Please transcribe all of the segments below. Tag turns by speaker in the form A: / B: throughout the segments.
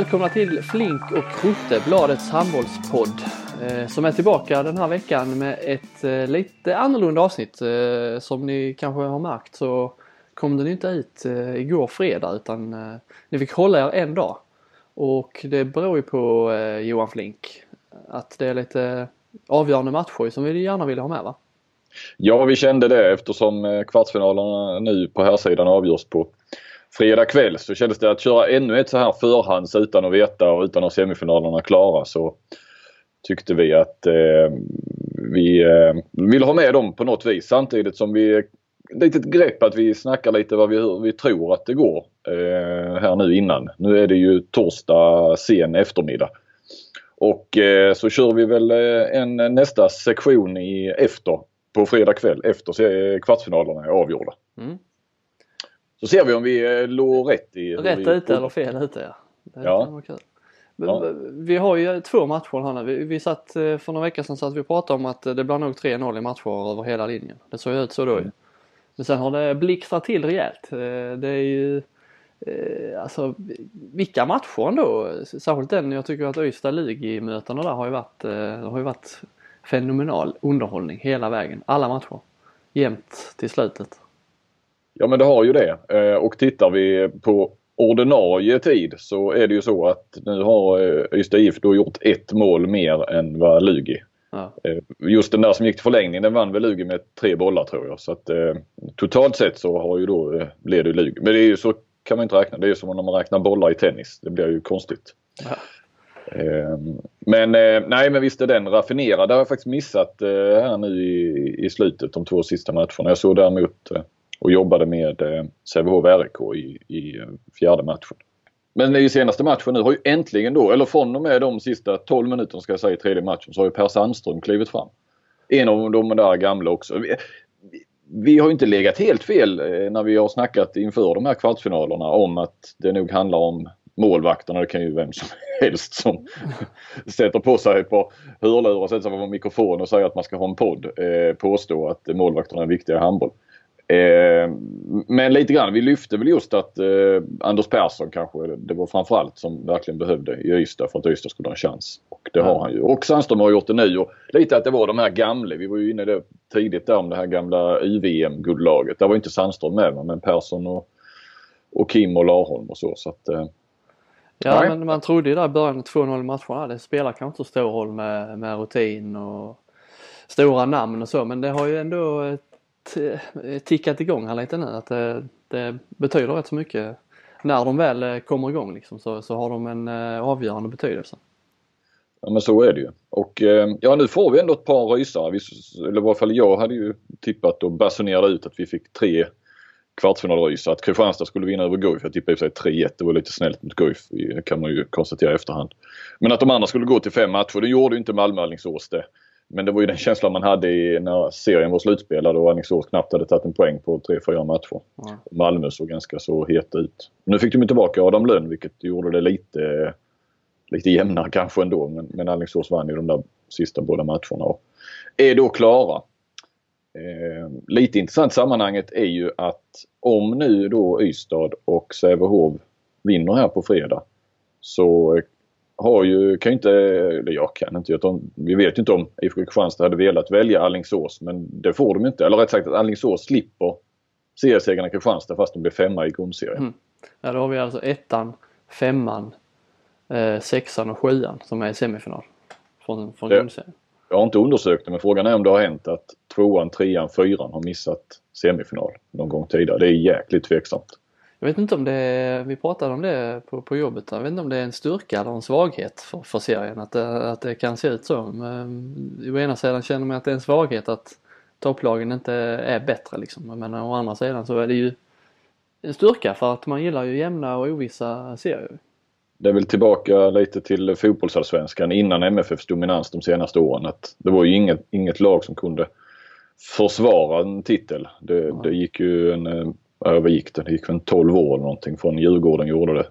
A: Välkomna till Flink och Krutte, Bladets handbollspodd. Eh, som är tillbaka den här veckan med ett eh, lite annorlunda avsnitt. Eh, som ni kanske har märkt så kom den inte ut igår fredag utan ni fick hålla er en dag. Och det beror ju på Johan Flink. Att det är lite avgörande matcher som vi gärna ville ha med va?
B: Ja, vi kände det eftersom kvartsfinalerna nu på här sidan avgörs på fredag kväll så kändes det att köra ännu ett så här förhands utan att veta och utan att semifinalerna klara så tyckte vi att eh, vi eh, vill ha med dem på något vis samtidigt som vi litet grepp att vi snackar lite vad vi, hur vi tror att det går eh, här nu innan. Nu är det ju torsdag sen eftermiddag. Och eh, så kör vi väl eh, en nästa sektion i efter på fredag kväll efter kvartsfinalerna är avgjorda. Mm. Så ser vi om vi eh, låg rätt i...
A: Rätt
B: vi...
A: ute eller fel ute ja. Det ja. ja. Vi har ju två matcher här nu. Vi, vi satt, eh, för några veckor sedan satt vi och pratade om att det blir nog 3-0 i matcher över hela linjen. Det såg ju ut så då ju. Mm. Men sen har det blixtrat till rejält. Eh, det är ju Alltså vilka matcher ändå. Särskilt den jag tycker att Ystad Lugi-mötena där har ju varit, har ju varit fenomenal underhållning hela vägen. Alla matcher. Jämnt till slutet.
B: Ja men det har ju det. Eh, och tittar vi på ordinarie tid så är det ju så att nu har eh, Ystad IF då gjort ett mål mer än vad Lugi. Ja. Eh, just den där som gick till förlängning den vann väl Lugi med tre bollar tror jag. Så att totalt sett så har ju då blev det Lugi. Men det är ju så kan man inte räkna. Det är som när man räknar bollar i tennis. Det blir ju konstigt. Ja. Men nej men visst är den raffinerad. Det har jag faktiskt missat här nu i, i slutet de två sista matcherna. Jag såg däremot och jobbade med eh, Sävehof RIK i, i eh, fjärde matchen. Men i senaste matchen nu har ju äntligen då, eller från och med de sista 12 minuterna ska jag säga i tredje matchen, så har ju Per Sandström klivit fram. En av de där gamla också. Vi, vi har inte legat helt fel eh, när vi har snackat inför de här kvartsfinalerna om att det nog handlar om målvakterna. Det kan ju vem som helst som sätter på sig på hörlurar och sätter sig på mikrofon och säger att man ska ha en podd eh, påstå att målvakterna är viktiga i handboll. Eh, men lite grann, vi lyfte väl just att eh, Anders Persson kanske, det var framförallt som verkligen behövde i Ystad för att Ystad skulle ha en chans. Och det har han ju. Och Sandström har gjort det nu och lite att det var de här gamla, vi var ju inne det tidigt där om det här gamla UVM-guldlaget. Där var inte Sandström med men Persson och, och Kim och Larholm och så. så att, eh,
A: Ja nej. men man trodde ju där i början 2-0 matcherna, det spelar kanske inte så stor roll med, med rutin och stora namn och så men det har ju ändå Eh, tickat igång här lite nu. Att det, det betyder rätt så mycket. När de väl eh, kommer igång liksom, så, så har de en eh, avgörande betydelse.
B: Ja men så är det ju. Och ja nu får vi ändå ett par rysare. Vi, eller i varje fall jag hade ju tippat och basunerade ut att vi fick tre kvartsfinalrysare. Att Kristianstad skulle vinna över Guif. Jag tippade i och för sig 3-1. Det var lite snällt mot Guif. Det kan man ju konstatera i efterhand. Men att de andra skulle gå till fem matcher. Det gjorde ju inte Malmö-Alingsås det. Men det var ju den känslan man hade i, när serien var slutspelad och Alingsås knappt hade tagit en poäng på 3-4 matcher. Mm. Malmö såg ganska så het ut. Nu fick de tillbaka Adam Lönn vilket gjorde det lite, lite jämnare kanske ändå. Men, men Alingsås vann ju de där sista båda matcherna och är då klara. Eh, lite intressant i sammanhanget är ju att om nu då Ystad och Sävehof vinner här på fredag så har ju, kan ju inte, eller jag kan inte, jag vi vet ju inte om IFK Kristianstad hade velat välja Allingsås men det får de inte. Eller rätt sagt att Allingsås slipper seriesegrarna Kristianstad fast de blir femma i grundserien. Mm.
A: Ja då har vi alltså ettan, femman, eh, sexan och sjuan som är i semifinal från, från grundserien.
B: Jag har inte undersökt det men frågan är om det har hänt att tvåan, trean, fyran har missat semifinal någon gång tidigare. Det är jäkligt tveksamt.
A: Jag vet inte om det är, vi pratade om det på, på jobbet, jag vet inte om det är en styrka eller en svaghet för, för serien att det, att det kan se ut så. Men, å ena sidan känner man att det är en svaghet att topplagen inte är bättre liksom. Men å andra sidan så är det ju en styrka för att man gillar ju jämna och ovissa serier.
B: Det är väl tillbaka lite till fotbollsallsvenskan innan MFFs dominans de senaste åren. Att det var ju inget, inget lag som kunde försvara en titel. Det, ja. det gick ju en övergick gick det? Det gick väl 12 år eller någonting från Djurgården gjorde det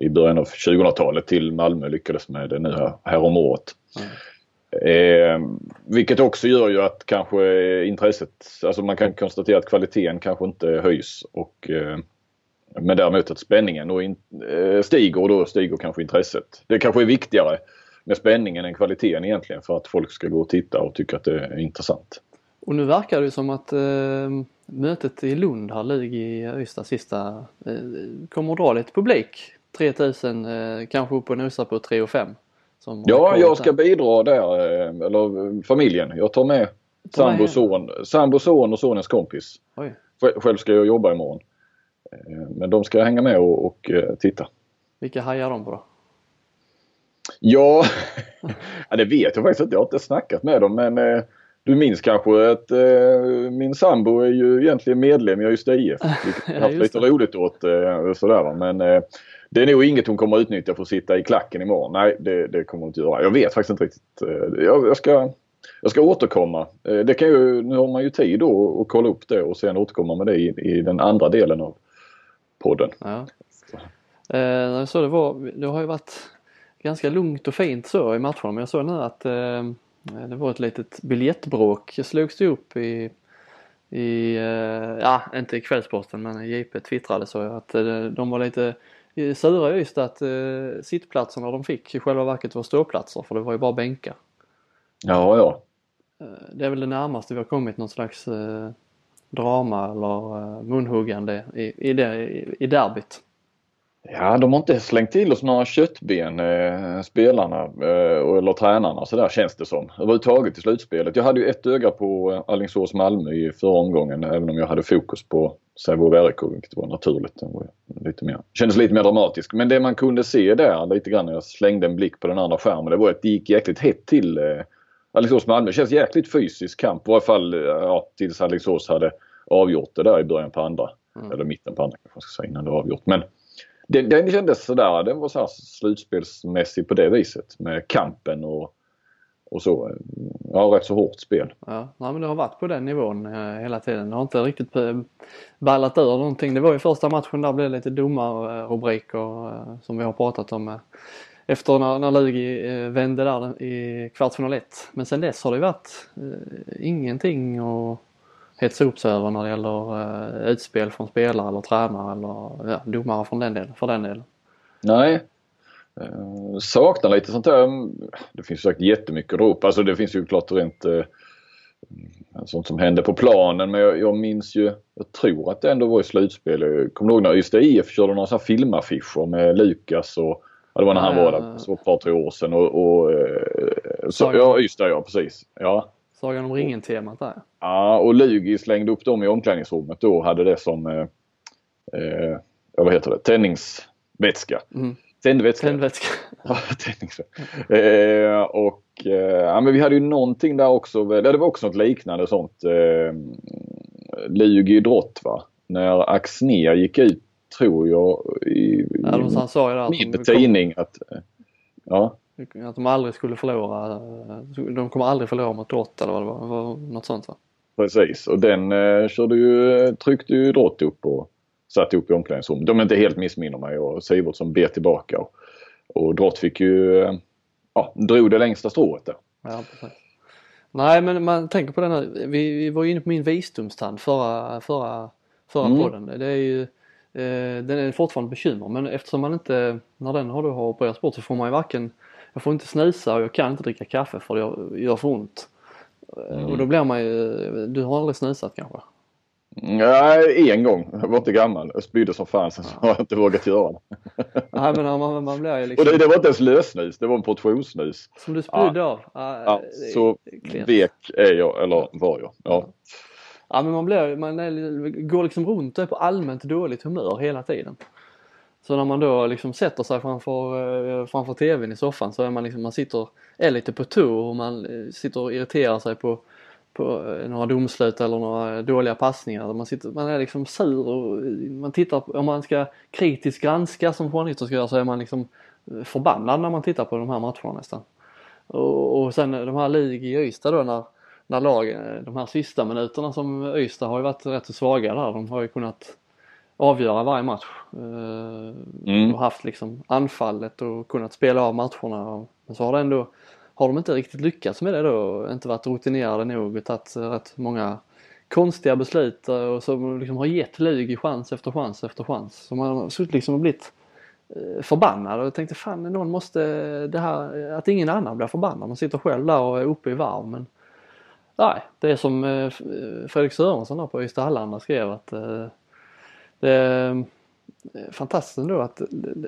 B: i början av 2000-talet till Malmö lyckades med det nu här, här om året. Mm. Eh, vilket också gör ju att kanske intresset, alltså man kan konstatera att kvaliteten kanske inte höjs och eh, Men däremot att spänningen då in, eh, stiger och då stiger kanske intresset. Det kanske är viktigare med spänningen än kvaliteten egentligen för att folk ska gå och titta och tycka att det är intressant.
A: Och nu verkar det som att eh, mötet i Lund här, LIG i Ystad sista, eh, kommer dra lite publik. 3000, eh, kanske upp och nosa på 3 och 5.
B: Ja, jag ska bidra där, eh, eller familjen. Jag tar med sambo, son, sambo, son och sonens kompis. Oj. Själv ska jag jobba imorgon. Eh, men de ska hänga med och, och eh, titta.
A: Vilka hajar de på då?
B: Ja, det vet jag faktiskt inte. Jag har inte snackat med dem men eh, du minns kanske att eh, min sambo är ju egentligen medlem i Ystad IF. Vilket jag har haft lite roligt åt. Eh, sådär, men eh, det är nog inget hon kommer utnyttja för att sitta i klacken imorgon. Nej, det, det kommer hon inte göra. Jag vet faktiskt inte riktigt. Eh, jag, jag, ska, jag ska återkomma. Eh, det kan ju, nu har man ju tid då att kolla upp det och sen återkomma med det i, i den andra delen av podden. Ja.
A: Eh, så det, var, det har ju varit ganska lugnt och fint så i matcherna men jag såg nu att det var ett litet biljettbråk slogs det upp i, i eh, ja inte i Kvällsposten men JP twittrade så att eh, de var lite sura just att eh, sittplatserna de fick i själva verket var ståplatser för det var ju bara bänkar.
B: Ja, ja.
A: Eh, det är väl det närmaste vi har kommit någon slags eh, drama eller eh, munhuggande i, i, det, i, i derbyt.
B: Ja, de har inte slängt till oss några köttben, eh, spelarna eh, eller tränarna så där känns det som. Överhuvudtaget i slutspelet. Jag hade ju ett öga på eh, Alingsås Malmö i förra omgången även om jag hade fokus på Sävehof RIK vilket var naturligt. Den var lite mer, kändes lite mer dramatisk. Men det man kunde se där lite grann när jag slängde en blick på den andra skärmen det var att det gick jäkligt hett till eh, Alingsås Malmö. Det känns jäkligt fysisk kamp i varje fall ja, tills Alingsås hade avgjort det där i början på andra. Mm. Eller mitten på andra kanske man ska säga innan det var avgjort. Men den, den kändes sådär, den var såhär slutspelsmässig på det viset med kampen och, och så. Ja, rätt så hårt spel.
A: Ja, men det har varit på den nivån eh, hela tiden. Det har inte riktigt eh, ballat ur någonting. Det var ju första matchen där blev det lite domarrubriker eh, som vi har pratat om eh, efter när, när Lugi eh, vände där i kvartsfinal 1. Men sen dess har det varit ingenting och hetsa upp sig över när det gäller uh, utspel från spelare eller tränare eller ja, domare från den delen, för den delen.
B: Nej. Uh, saknar lite sånt där. Det finns säkert jättemycket rop. Alltså det finns ju klart rent uh, sånt som hände på planen men jag, jag, minns ju, jag tror att det ändå var i slutspel. Jag kommer ihåg när Ystad IF körde några sådana filmaffischer med Lukas och Ja, det var när han var där för ett par, tre år sedan och, och så, ja, Ystad ja, precis. Ja.
A: Sagan om ringen-temat där.
B: Ja, och Lugi slängde upp dem i omklädningsrummet då och hade det som, eh, eh, vad heter det, tändningsvätska. Mm. Tändvätska.
A: Tändvätska.
B: ja, tändningsvätska. Eh, och eh, ja, men vi hade ju någonting där också. Det var också något liknande sånt. Eh, Lugi drott va. När Axner gick ut tror jag i,
A: ja, ju
B: där min tidning att ja.
A: Att de aldrig skulle förlora, de kommer aldrig förlora mot Drott eller vad det var, var något sånt va?
B: Precis och den eh, körde ju, tryckte ju Drott upp och satte upp i omklädningsrummet. De är inte helt missminner mig och Sivertsson bet tillbaka. Och, och Drott fick ju, eh, ja, drog det längsta strået där.
A: Ja, precis. Nej men man tänker på den här, vi, vi var inne på min visdomstand förra, förra, förra mm. podden. Det är ju, eh, den är fortfarande bekymmer men eftersom man inte, när den har, har opererats bort så får man ju varken jag får inte snusa och jag kan inte dricka kaffe för det gör för ont. Mm. Och då blir man ju, du har aldrig snusat kanske?
B: Nej, en gång. Jag var inte gammal. Jag spydde som fan sen så har jag inte vågat göra det.
A: Nej men man, man blir ju liksom...
B: Och det, det, var inte ens lössnus, det var en portionssnus.
A: Som du spydde ja. av?
B: Ja, ja så vek är jag, eller var jag. Ja.
A: Ja men man blir, man är, går liksom runt och är på allmänt dåligt humör hela tiden. Så när man då liksom sätter sig framför, eh, framför TVn i soffan så är man liksom, man sitter, är lite på tur och man eh, sitter och irriterar sig på, på eh, några domslut eller några dåliga passningar. Man, sitter, man är liksom sur och man tittar, om man ska kritiskt granska som journalister ska göra så är man liksom förbannad när man tittar på de här matcherna nästan. Och, och sen de här lig i Ystad då när, när lagen, de här sista minuterna som Ystad har ju varit rätt så svaga där. De har ju kunnat avgöra varje match. Eh, mm. Och haft liksom anfallet och kunnat spela av matcherna. Men så har det ändå, har de inte riktigt lyckats med det då, inte varit rutinerade nog och tagit rätt många konstiga beslut och som liksom har gett Lugi chans efter chans efter chans. Så man har suttit liksom och blivit eh, förbannad och tänkte fan någon måste det här, att ingen annan blir förbannad. Man sitter själv där och är uppe i varv men nej, det är som eh, Fredrik Sörensson där på Ystad skrev att det är fantastiskt ändå att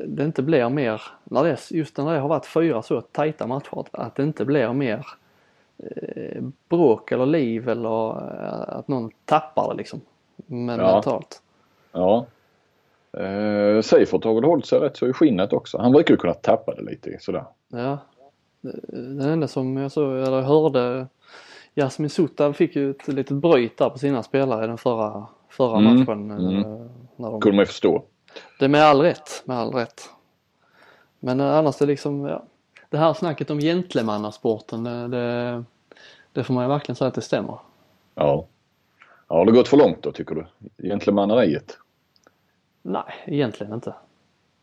A: det inte blir mer, när det, just när det har varit fyra så tajta matcher, att det inte blir mer Eh, bråk eller liv eller eh, att någon tappar det liksom. Men ja. mentalt.
B: Ja. Eh, Seifert har väl hållit sig rätt så i skinnet också. Han brukar ju kunna tappa det lite sådär.
A: Ja. Den enda som jag såg, eller hörde Jasmin Sutta fick ju ett litet bryt där på sina spelare i den förra, förra mm. matchen. Mm.
B: När de... Kunde man ju förstå.
A: Det är med all rätt, med all rätt. Men annars är det liksom, ja, det här snacket om gentlemannasporten, det, det, det får man ju verkligen säga att det stämmer.
B: Ja. Har det gått för långt då tycker du? Gentlemanneriet?
A: Nej, egentligen inte.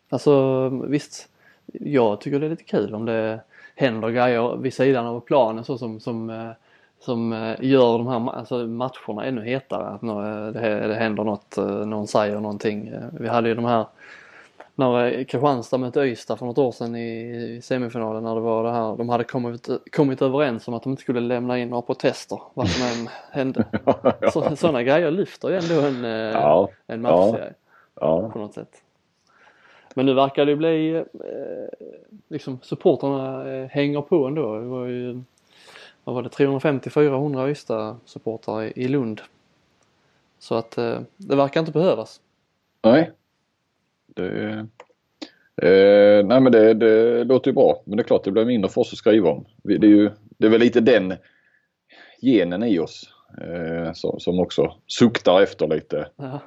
A: Alltså visst, jag tycker det är lite kul om det händer grejer vid sidan av planen så som, som, eh, som eh, gör de här alltså matcherna ännu hetare. Att det, det händer något, eh, någon säger någonting. Vi hade ju de här när Kristianstad mötte Ystad för något år sedan i semifinalen när det var det här, de hade kommit, kommit överens om att de inte skulle lämna in några protester vad som än hände. Så, sådana grejer lyfter ju ändå en, eh, ja, en matchserie ja, på något sätt. Men nu verkar det bli, eh, liksom supporterna eh, hänger på ändå. Det var ju, vad var det, 350-400 Ystad-supportrar i, i Lund. Så att det verkar inte behövas.
B: Nej, det, eh, nej men det, det låter ju bra. Men det är klart det blir mindre för oss att skriva om. Det är, ju, det är väl lite den genen i oss eh, som, som också suktar efter lite, ja.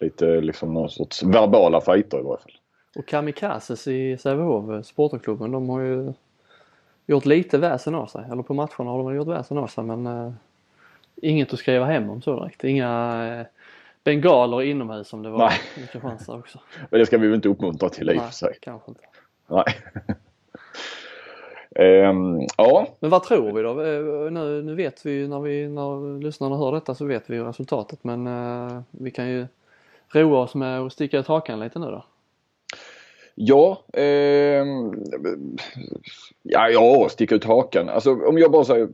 B: lite liksom någon sorts verbala fighter i varje fall.
A: Och Kamikazes i Sävehof, supporterklubben, de har ju gjort lite väsen av sig. Eller på matcherna har de gjort väsen av sig men eh, inget att skriva hem om så direkt. Inga eh, bengaler inomhus som det var Nej. i Kristianstad också.
B: Men det ska vi väl inte uppmuntra till i och
A: för
B: sig.
A: kanske inte.
B: Nej. um, ja.
A: Men vad tror vi då? Eh, nu, nu vet vi ju när, vi, när lyssnarna hör detta så vet vi ju resultatet men uh, vi kan ju roa oss med att sticka ut hakan lite nu då.
B: Ja, eh, ja, ja, sticka ut hakan. Alltså om jag bara säger,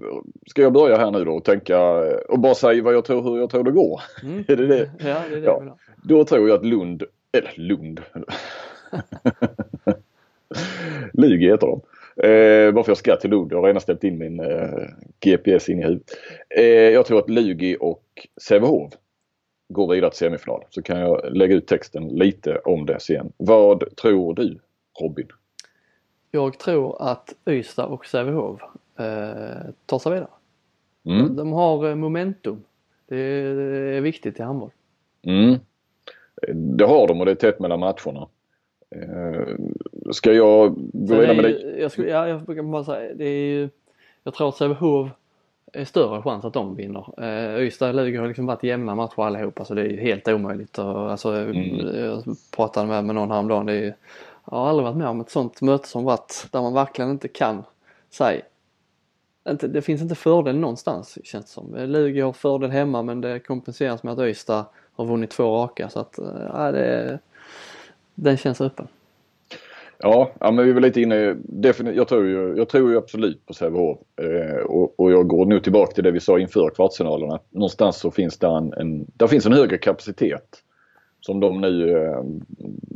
B: ska jag börja här nu då och tänka och bara säga vad jag tror, hur jag tror det går?
A: Mm. är det det? Ja, det är det ja.
B: Då tror jag att Lund, eller Lund. Lugi heter de. Eh, bara för jag ska till Lund. Jag har redan ställt in min eh, GPS in i huvudet. Eh, jag tror att Lugi och Sävehof går vidare till semifinal så kan jag lägga ut texten lite om det sen. Vad tror du Robin?
A: Jag tror att Ystad och Sävehof eh, tar sig vidare. Mm. De har eh, momentum. Det är, viktigt i handboll.
B: Mm. Det har de och det är tätt mellan matcherna. Eh, ska jag gå vidare med
A: dig? Jag, skulle, ja, jag brukar bara säga det är ju, Jag tror att Sävehof är större chans att de vinner. Eh, Ystad och Lugi har liksom varit jämna matcher allihopa så det är helt omöjligt. Och, alltså, mm. Jag pratade med, med någon häromdagen. Det är, jag har aldrig varit med om ett sånt möte som varit där man verkligen inte kan säga inte, det finns inte fördel någonstans känns det som. Lugi har fördel hemma men det kompenseras med att Ystad har vunnit två raka så att äh, det, den känns öppen.
B: Ja, ja men vi var lite inne jag tror ju, jag tror ju absolut på Sävehof eh, och, och, jag går nog tillbaka till det vi sa inför kvartsfinalerna. Någonstans så finns det en, en, där finns en högre kapacitet som de nu eh,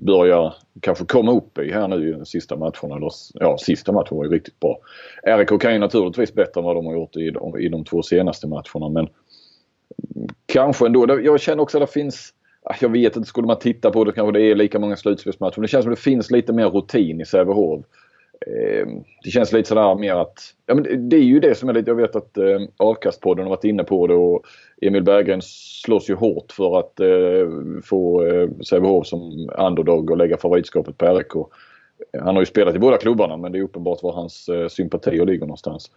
B: börjar kanske komma upp i här nu i sista matcherna. Eller, ja, sista matchen var ju riktigt bra. RIK kan ju naturligtvis bättre än vad de har gjort i de, i de två senaste matcherna men kanske ändå. Jag känner också att det finns Ah, jag vet inte, skulle man titta på det kanske det är lika många slutspelsmatcher. Men det känns som det finns lite mer rutin i Sävehof. Ehm, det känns lite sådär mer att, ja men det är ju det som är lite, jag vet att eh, Avkastpodden har varit inne på det och Emil Berggren slåss ju hårt för att eh, få eh, Sävehof som underdog och lägga favoritskapet på RIK. Han har ju spelat i båda klubbarna men det är uppenbart var hans eh, sympatier ligger någonstans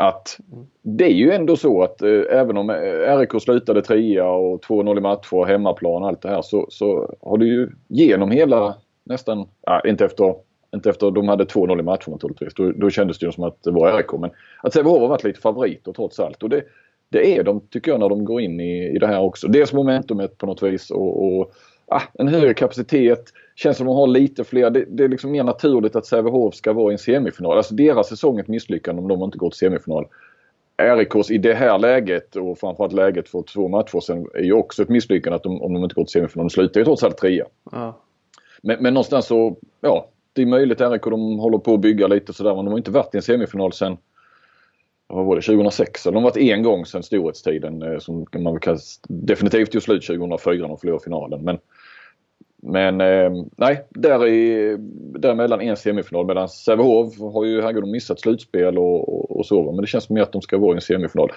B: att det är ju ändå så att eh, även om eh, RIK slutade trea och 2-0 i matcher, hemmaplan och allt det här så, så har det ju genom hela nästan, ja, inte efter inte efter de hade 2-0 i matchen naturligtvis. Då, då kändes det ju som att det var RIK. Men att Sävehof har varit lite favoriter trots allt. Och det, det är de tycker jag när de går in i, i det här också. Dels momentumet på något vis och, och ah, en högre kapacitet. Känns som de har lite fler. Det, det är liksom mer naturligt att Sävehof ska vara i en semifinal. Alltså deras säsong är ett misslyckande om de inte går till semifinal. RIKs i det här läget och framförallt läget för två matcher sen är ju också ett misslyckande att de, om de inte går till semifinal. De slutar ju trots allt trea. Ja. Men, men någonstans så, ja. Det är möjligt RIK de håller på att bygga lite sådär men de har inte varit i en semifinal sen vad var det, 2006? Eller de har varit en gång sedan storhetstiden eh, som man kan definitivt gjorde slut 2004 när de förlorade finalen. Men, men eh, nej, där är däremellan en semifinal medan Sävehof har ju herregud missat slutspel och, och, och, så. Men det känns som att de ska vara i en semifinal.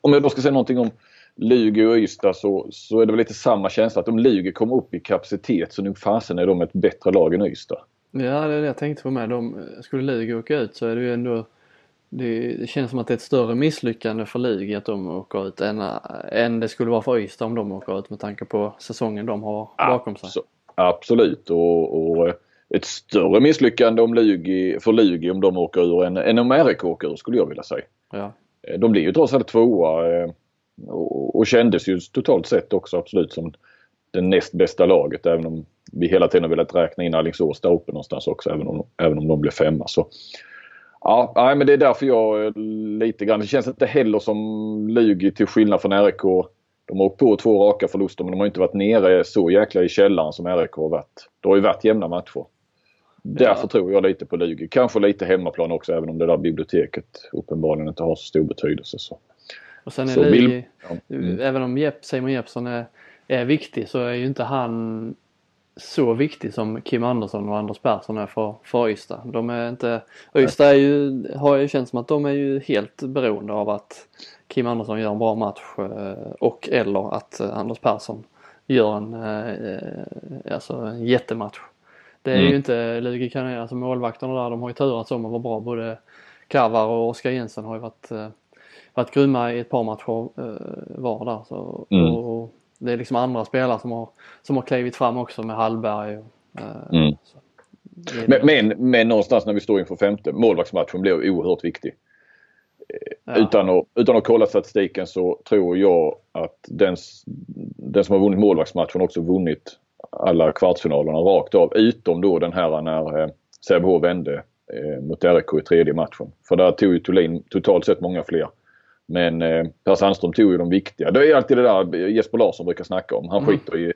B: Om jag då ska säga någonting om Lugi och Ystad så, så är det väl lite samma känsla att om Lugi kommer upp i kapacitet så nog fasen är de ett bättre lag än Ystad.
A: Ja det är det jag tänkte på med. De, skulle Lugi åka ut så är det ju ändå det, det, känns som att det är ett större misslyckande för Lugi att de åker ut än, än det skulle vara för Ystad om de åker ut med tanke på säsongen de har bakom sig.
B: Absolut och, och ett större misslyckande om Lugi, för Lugi om de åker ur än, än om RIK åker ur skulle jag vilja säga. Ja. Eh, de blir ju trots allt tvåa eh, och, och kändes ju totalt sett också absolut som det näst bästa laget även om vi hela tiden har velat räkna in Alingsås där uppe någonstans också även om, även om de blev femma. Så, Ja, nej, men det är därför jag lite grann. Det känns inte heller som Lugi till skillnad från RIK. De har åkt på två raka förluster men de har inte varit nere så jäkla i källaren som RIK har varit. Det har ju varit jämna matcher. Därför ja. tror jag lite på Lugi. Kanske lite hemmaplan också även om det där biblioteket uppenbarligen inte har så stor betydelse. Så.
A: Och sen är så Lugi, ja. mm. även om Jepp, Simon Jeppsson är, är viktig så är ju inte han så viktig som Kim Andersson och Anders Persson är för, för Ystad. De är inte, Ystad är ju, har ju känt som att de är ju helt beroende av att Kim Andersson gör en bra match eh, och eller att eh, Anders Persson gör en, eh, alltså en jättematch. Det är mm. ju inte Lugi kan alltså målvakterna där de har ju turats om att vara bra. Både Kavar och Oskar Jensen har ju varit, varit grymma i ett par matcher var där. Så, mm. och, det är liksom andra spelare som har, som har klivit fram också med Hallberg. Och,
B: mm. men, men, men någonstans när vi står inför femte, målvaktsmatchen blir oerhört viktig. Ja. Utan, att, utan att kolla statistiken så tror jag att den, den som har vunnit målvaktsmatchen också vunnit alla kvartsfinalerna rakt av. Utom då den här när eh, Sävehof vände eh, mot RIK i tredje matchen. För där tog ju Thulin totalt sett många fler. Men eh, Per Sandström tog ju de viktiga. Det är alltid det där Jesper Larsson brukar snacka om. Han mm. skiter i,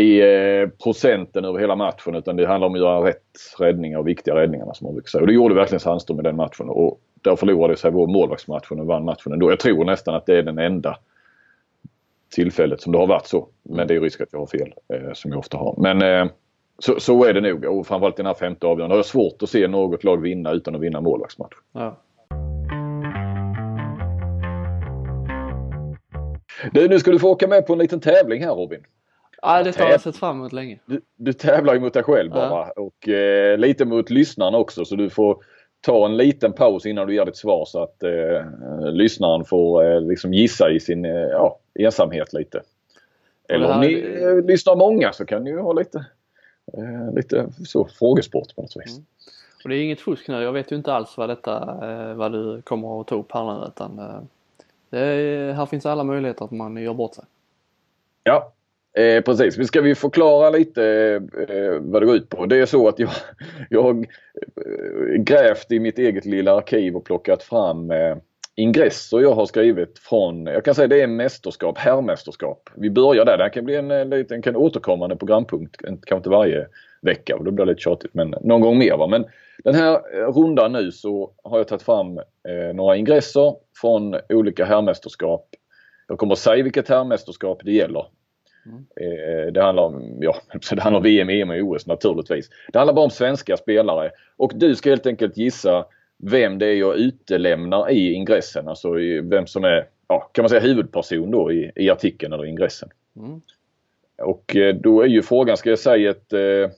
B: i eh, procenten över hela matchen utan det handlar om att göra rätt räddningar och viktiga räddningarna som man brukar säga. Och det gjorde verkligen Sandström i den matchen. Och där förlorade sig vår målvaktsmatchen och vann matchen ändå. Jag tror nästan att det är den enda tillfället som det har varit så. Men det är risk att jag har fel eh, som jag ofta har. Men eh, så, så, är det nog och framförallt i den här femte avgörande. Jag har svårt att se något lag vinna utan att vinna målvaktsmatch. Ja. Du, nu ska du få åka med på en liten tävling här Robin.
A: Ja, det har jag sett fram emot länge.
B: Du, du tävlar ju mot dig själv bara ja. och eh, lite mot lyssnarna också så du får ta en liten paus innan du ger ditt svar så att eh, lyssnaren får eh, liksom gissa i sin eh, ja, ensamhet lite. Eller om ni eh, lyssnar många så kan ni ju ha lite, eh, lite så, frågesport på något vis. Mm.
A: Och det är inget fusk nu. Jag vet ju inte alls vad detta, eh, vad du kommer att ta upp här nu utan är, här finns alla möjligheter att man gör bort sig.
B: Ja, eh, precis. Vi ska vi förklara lite eh, vad det går ut på. Det är så att jag, jag har eh, grävt i mitt eget lilla arkiv och plockat fram eh, ingresser jag har skrivit från, jag kan säga det är mästerskap, herrmästerskap. Vi börjar där. Det kan bli en, en, en, en återkommande programpunkt, kanske inte varje vecka och då blir det lite tjatigt men någon gång mer. Va? Men den här eh, rundan nu så har jag tagit fram eh, några ingresser från olika herrmästerskap. Jag kommer att säga vilket herrmästerskap det gäller. Mm. Eh, det handlar om, ja, det handlar om VM, EM och OS naturligtvis. Det handlar bara om svenska spelare och du ska helt enkelt gissa vem det är jag utelämnar i ingressen. Alltså vem som är, ja, kan man säga huvudperson då i, i artikeln eller ingressen. Mm. Och eh, då är ju frågan, ska jag säga ett eh,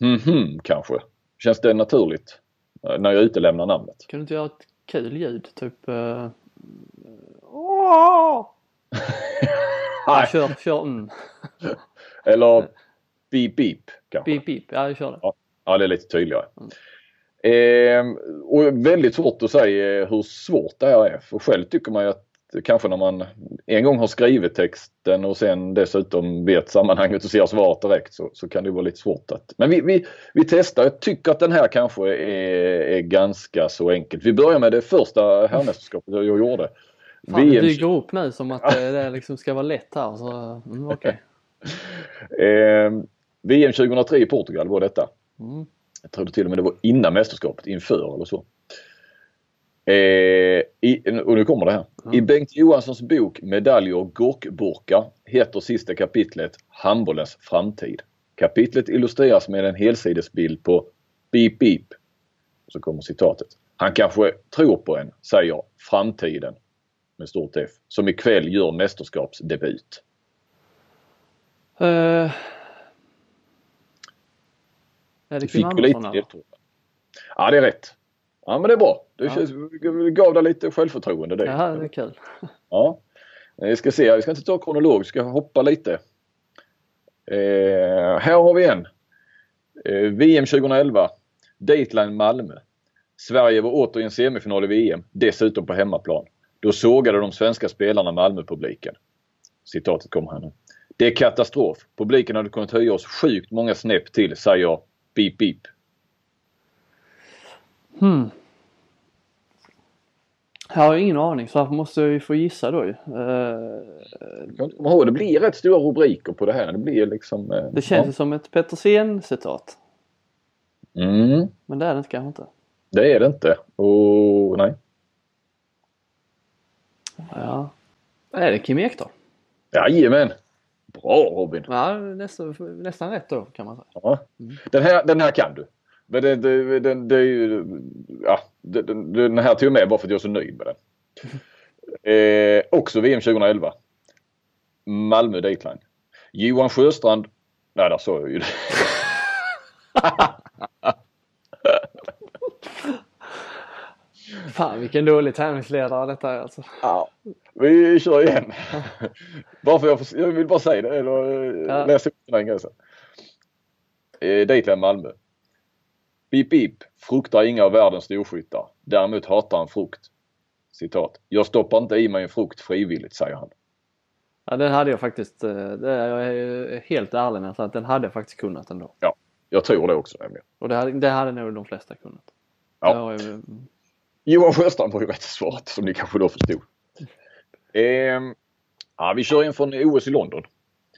B: mhm kanske? Känns det naturligt eh, när jag utelämnar namnet?
A: Kan du inte göra ett kul ljud? Typ... Uh... Ja, kör, kör. Mm.
B: Eller beep beep kanske?
A: Beep beep, ja jag kör det.
B: Ja, ja det är lite tydligare. Mm. Eh, och väldigt svårt att säga hur svårt det här är. För själv tycker man ju att kanske när man en gång har skrivit texten och sen dessutom vet sammanhanget och ser svaret direkt så, så kan det vara lite svårt att... Men vi, vi, vi testar. Jag tycker att den här kanske är, är ganska så enkelt. Vi börjar med det första herrmästerskapet jag gjorde.
A: Fan, VM... det bygger upp nu som att det liksom ska vara lätt här. Så, mm, okay.
B: eh, VM 2003 i Portugal var detta. Mm. Jag trodde till och med det var innan mästerskapet, inför eller så. Eh, i, och nu kommer det här. Mm. I Bengt Johanssons bok Medaljer och gurkburkar heter sista kapitlet Handbollens framtid. Kapitlet illustreras med en helsidesbild på Beep Beep. Så kommer citatet. Han kanske tror på en, säger framtiden med stort F, som ikväll gör mästerskapsdebut. Uh,
A: är det Kim Andersson?
B: Ja, det är rätt. Ja men det är bra. Det ja. känns, gav dig lite självförtroende. Det.
A: Ja, det är kul.
B: Ja. Vi ska se, vi ska inte ta kronologiskt, vi ska hoppa lite. Eh, här har vi en. Eh, VM 2011. Dateline Malmö. Sverige var åter i en semifinal i VM, dessutom på hemmaplan. Då sågade de svenska spelarna Malmöpubliken. Citatet kommer här nu. Det är katastrof. Publiken hade kunnat höja oss sjukt många snäpp till, säger Beep Beep.
A: Hmm. Jag har ingen aning så här måste jag ju få gissa då ju. Uh,
B: det blir rätt stora rubriker på det här. Det blir liksom... Uh,
A: det känns ja. som ett Petersen-citat.
B: Mm.
A: Men det är det kanske inte.
B: Det är det inte. Och nej.
A: Ja. Är det Kim Ek då?
B: Jajamän! Bra Robin!
A: Ja, nästan, nästan rätt då kan man säga.
B: Ja. Mm. Den, här, den här kan du. Men det, det, det, det är ju, ja, den, den här tog jag med bara för att jag är så nöjd med den. Eh, också VM 2011. Malmö Dateline. Johan Sjöstrand. Nej, där sa jag ju det.
A: Fan vilken dålig tävlingsledare detta är alltså.
B: Ja, vi kör igen. bara för jag, jag vill bara säga det eller ja. läsa upp den ingressen. Eh, Dateline Malmö. Beep Beep fruktar inga av världens storskyttar. Däremot hatar han frukt. Citat. Jag stoppar inte i mig en frukt frivilligt, säger han.
A: Ja, den hade jag faktiskt, eh, det är jag helt ärlig med, att den hade jag faktiskt kunnat ändå.
B: Ja, jag tror det också nämligen.
A: Och det hade, det hade nog de flesta kunnat.
B: Ja. Jag, Johan Sjöstrand var ju rätt svårt som ni kanske då förstod. Eh, ja, vi kör in från OS i London.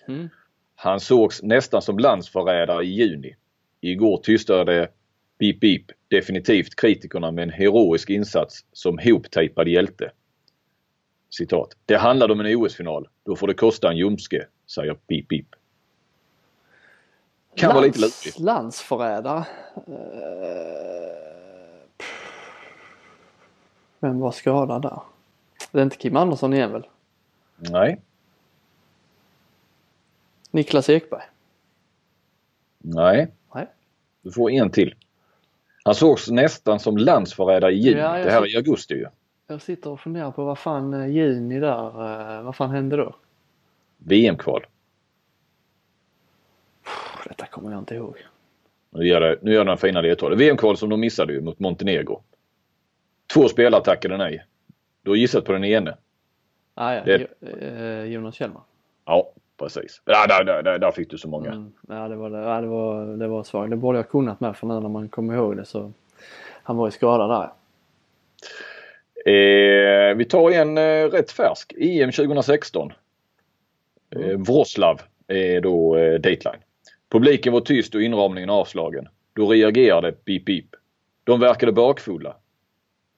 B: Mm. Han sågs nästan som landsförrädare i juni. Igår tystade Beep Beep definitivt kritikerna med en heroisk insats som hoptejpad hjälte. Citat. Det handlade om en OS-final. Då får det kosta en ljumske, säger Beep Beep. Kan Lands, vara lite lurigt.
A: Landsförrädare. Uh, vem var skadad där? Det är inte Kim Andersson igen väl?
B: Nej.
A: Niklas Ekberg?
B: Nej.
A: Nej.
B: Du får en till. Han sågs nästan som landsförrädare i juni. Ja, det här är i augusti ju.
A: Jag sitter och funderar på vad fan eh, juni där, eh, vad fan hände då?
B: VM-kval.
A: Detta kommer jag inte ihåg.
B: Nu gör, det, nu gör den fina ledtråden. VM-kval som de missade ju mot Montenegro. Två spelare tackade nej. Du har gissat på den ene.
A: Ah, ja, det... Eh, Jonas Kjellman.
B: Ja, precis. Ja, där, där, där fick du så många. Mm,
A: ja, det var, ja, det var, det var svagt. Det borde jag kunnat med för nu när man kommer ihåg det så. Han var ju skadad där.
B: Eh, vi tar en eh, rätt färsk. EM 2016. Mm. Eh, Wroclaw är då eh, dateline. Publiken var tyst och inramningen avslagen. Då reagerade Beep Beep. De verkade bakfulla.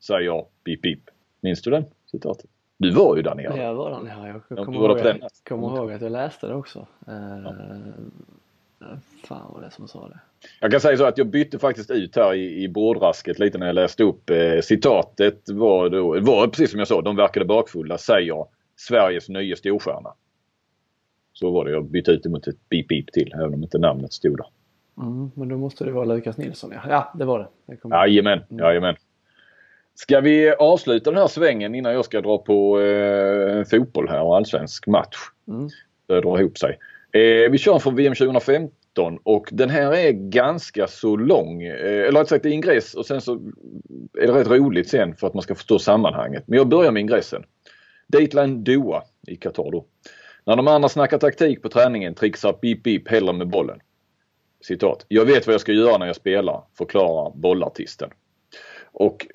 B: Säger jag Beep Beep. Minns du den citatet? Du var ju där nere.
A: Jag var där nere. Jag kommer, ihåg, jag kommer ihåg att jag läste det också. Ja. Fan vad det som sa det.
B: Jag kan säga så att jag bytte faktiskt ut här i, i bordrasket lite när jag läste upp eh, citatet. Var, då, var precis som jag sa, de verkade bakfulla, säger Sveriges nya storstjärna. Så var det. Jag bytte ut det mot ett beep beep till, även om inte namnet stod där.
A: Mm, men då måste det vara Lukas Nilsson ja. Ja, det var det. det
B: jajamän, mm. jajamän. Ska vi avsluta den här svängen innan jag ska dra på eh, fotboll här och allsvensk match? Mm. Det drar ihop sig. Eh, vi kör från VM 2015 och den här är ganska så lång. Eh, eller rätt sagt det är ingress och sen så är det rätt roligt sen för att man ska förstå sammanhanget. Men jag börjar med ingressen. Dateline Doha i Qatar då. När de andra snackar taktik på träningen trixar Pip Pip hellre med bollen. Citat. Jag vet vad jag ska göra när jag spelar, förklarar bollartisten. Och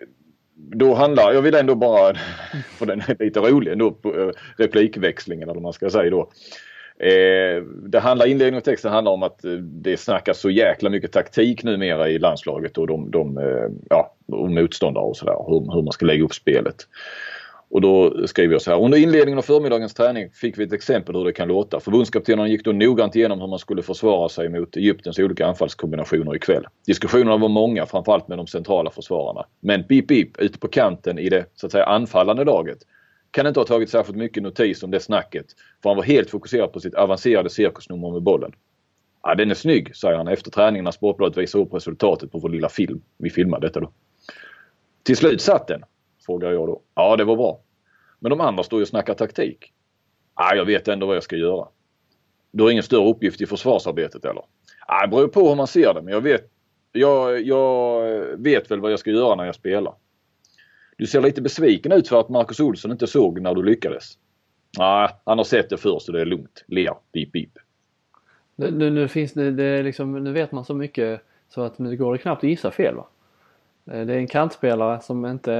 B: då handlar, jag vill ändå bara, för den är lite rolig ändå, eh, replikväxlingen eller vad man ska säga då. Eh, det handlar, inledningen av texten handlar om att eh, det snackas så jäkla mycket taktik numera i landslaget och de, de eh, ja, och motståndare och sådär. Hur, hur man ska lägga upp spelet. Och då skriver jag så här. Under inledningen av förmiddagens träning fick vi ett exempel hur det kan låta. Förbundskaptenen gick då noggrant igenom hur man skulle försvara sig mot Egyptens olika anfallskombinationer ikväll. Diskussionerna var många, framförallt med de centrala försvararna. Men Bip Bip ute på kanten i det så att säga anfallande laget kan inte ha tagit särskilt mycket notis om det snacket. För han var helt fokuserad på sitt avancerade cirkusnummer med bollen. Ja, den är snygg, säger han efter träningen när Sportbladet visar upp resultatet på vår lilla film. Vi filmade detta då. Till slut satt den, frågar jag då. Ja, det var bra. Men de andra står ju och snackar taktik. Ja, jag vet ändå vad jag ska göra. Du har ingen större uppgift i försvarsarbetet eller? Ja, det beror på hur man ser det, men jag vet, jag, jag vet väl vad jag ska göra när jag spelar. Du ser lite besviken ut för att Marcus Olsson inte såg när du lyckades. Nej, han har sett det förr så det är lugnt. Ler, pip pip.
A: Nu, nu, finns det, det liksom, nu vet man så mycket så att nu går det knappt att gissa fel va? Eh, det är en kantspelare som inte,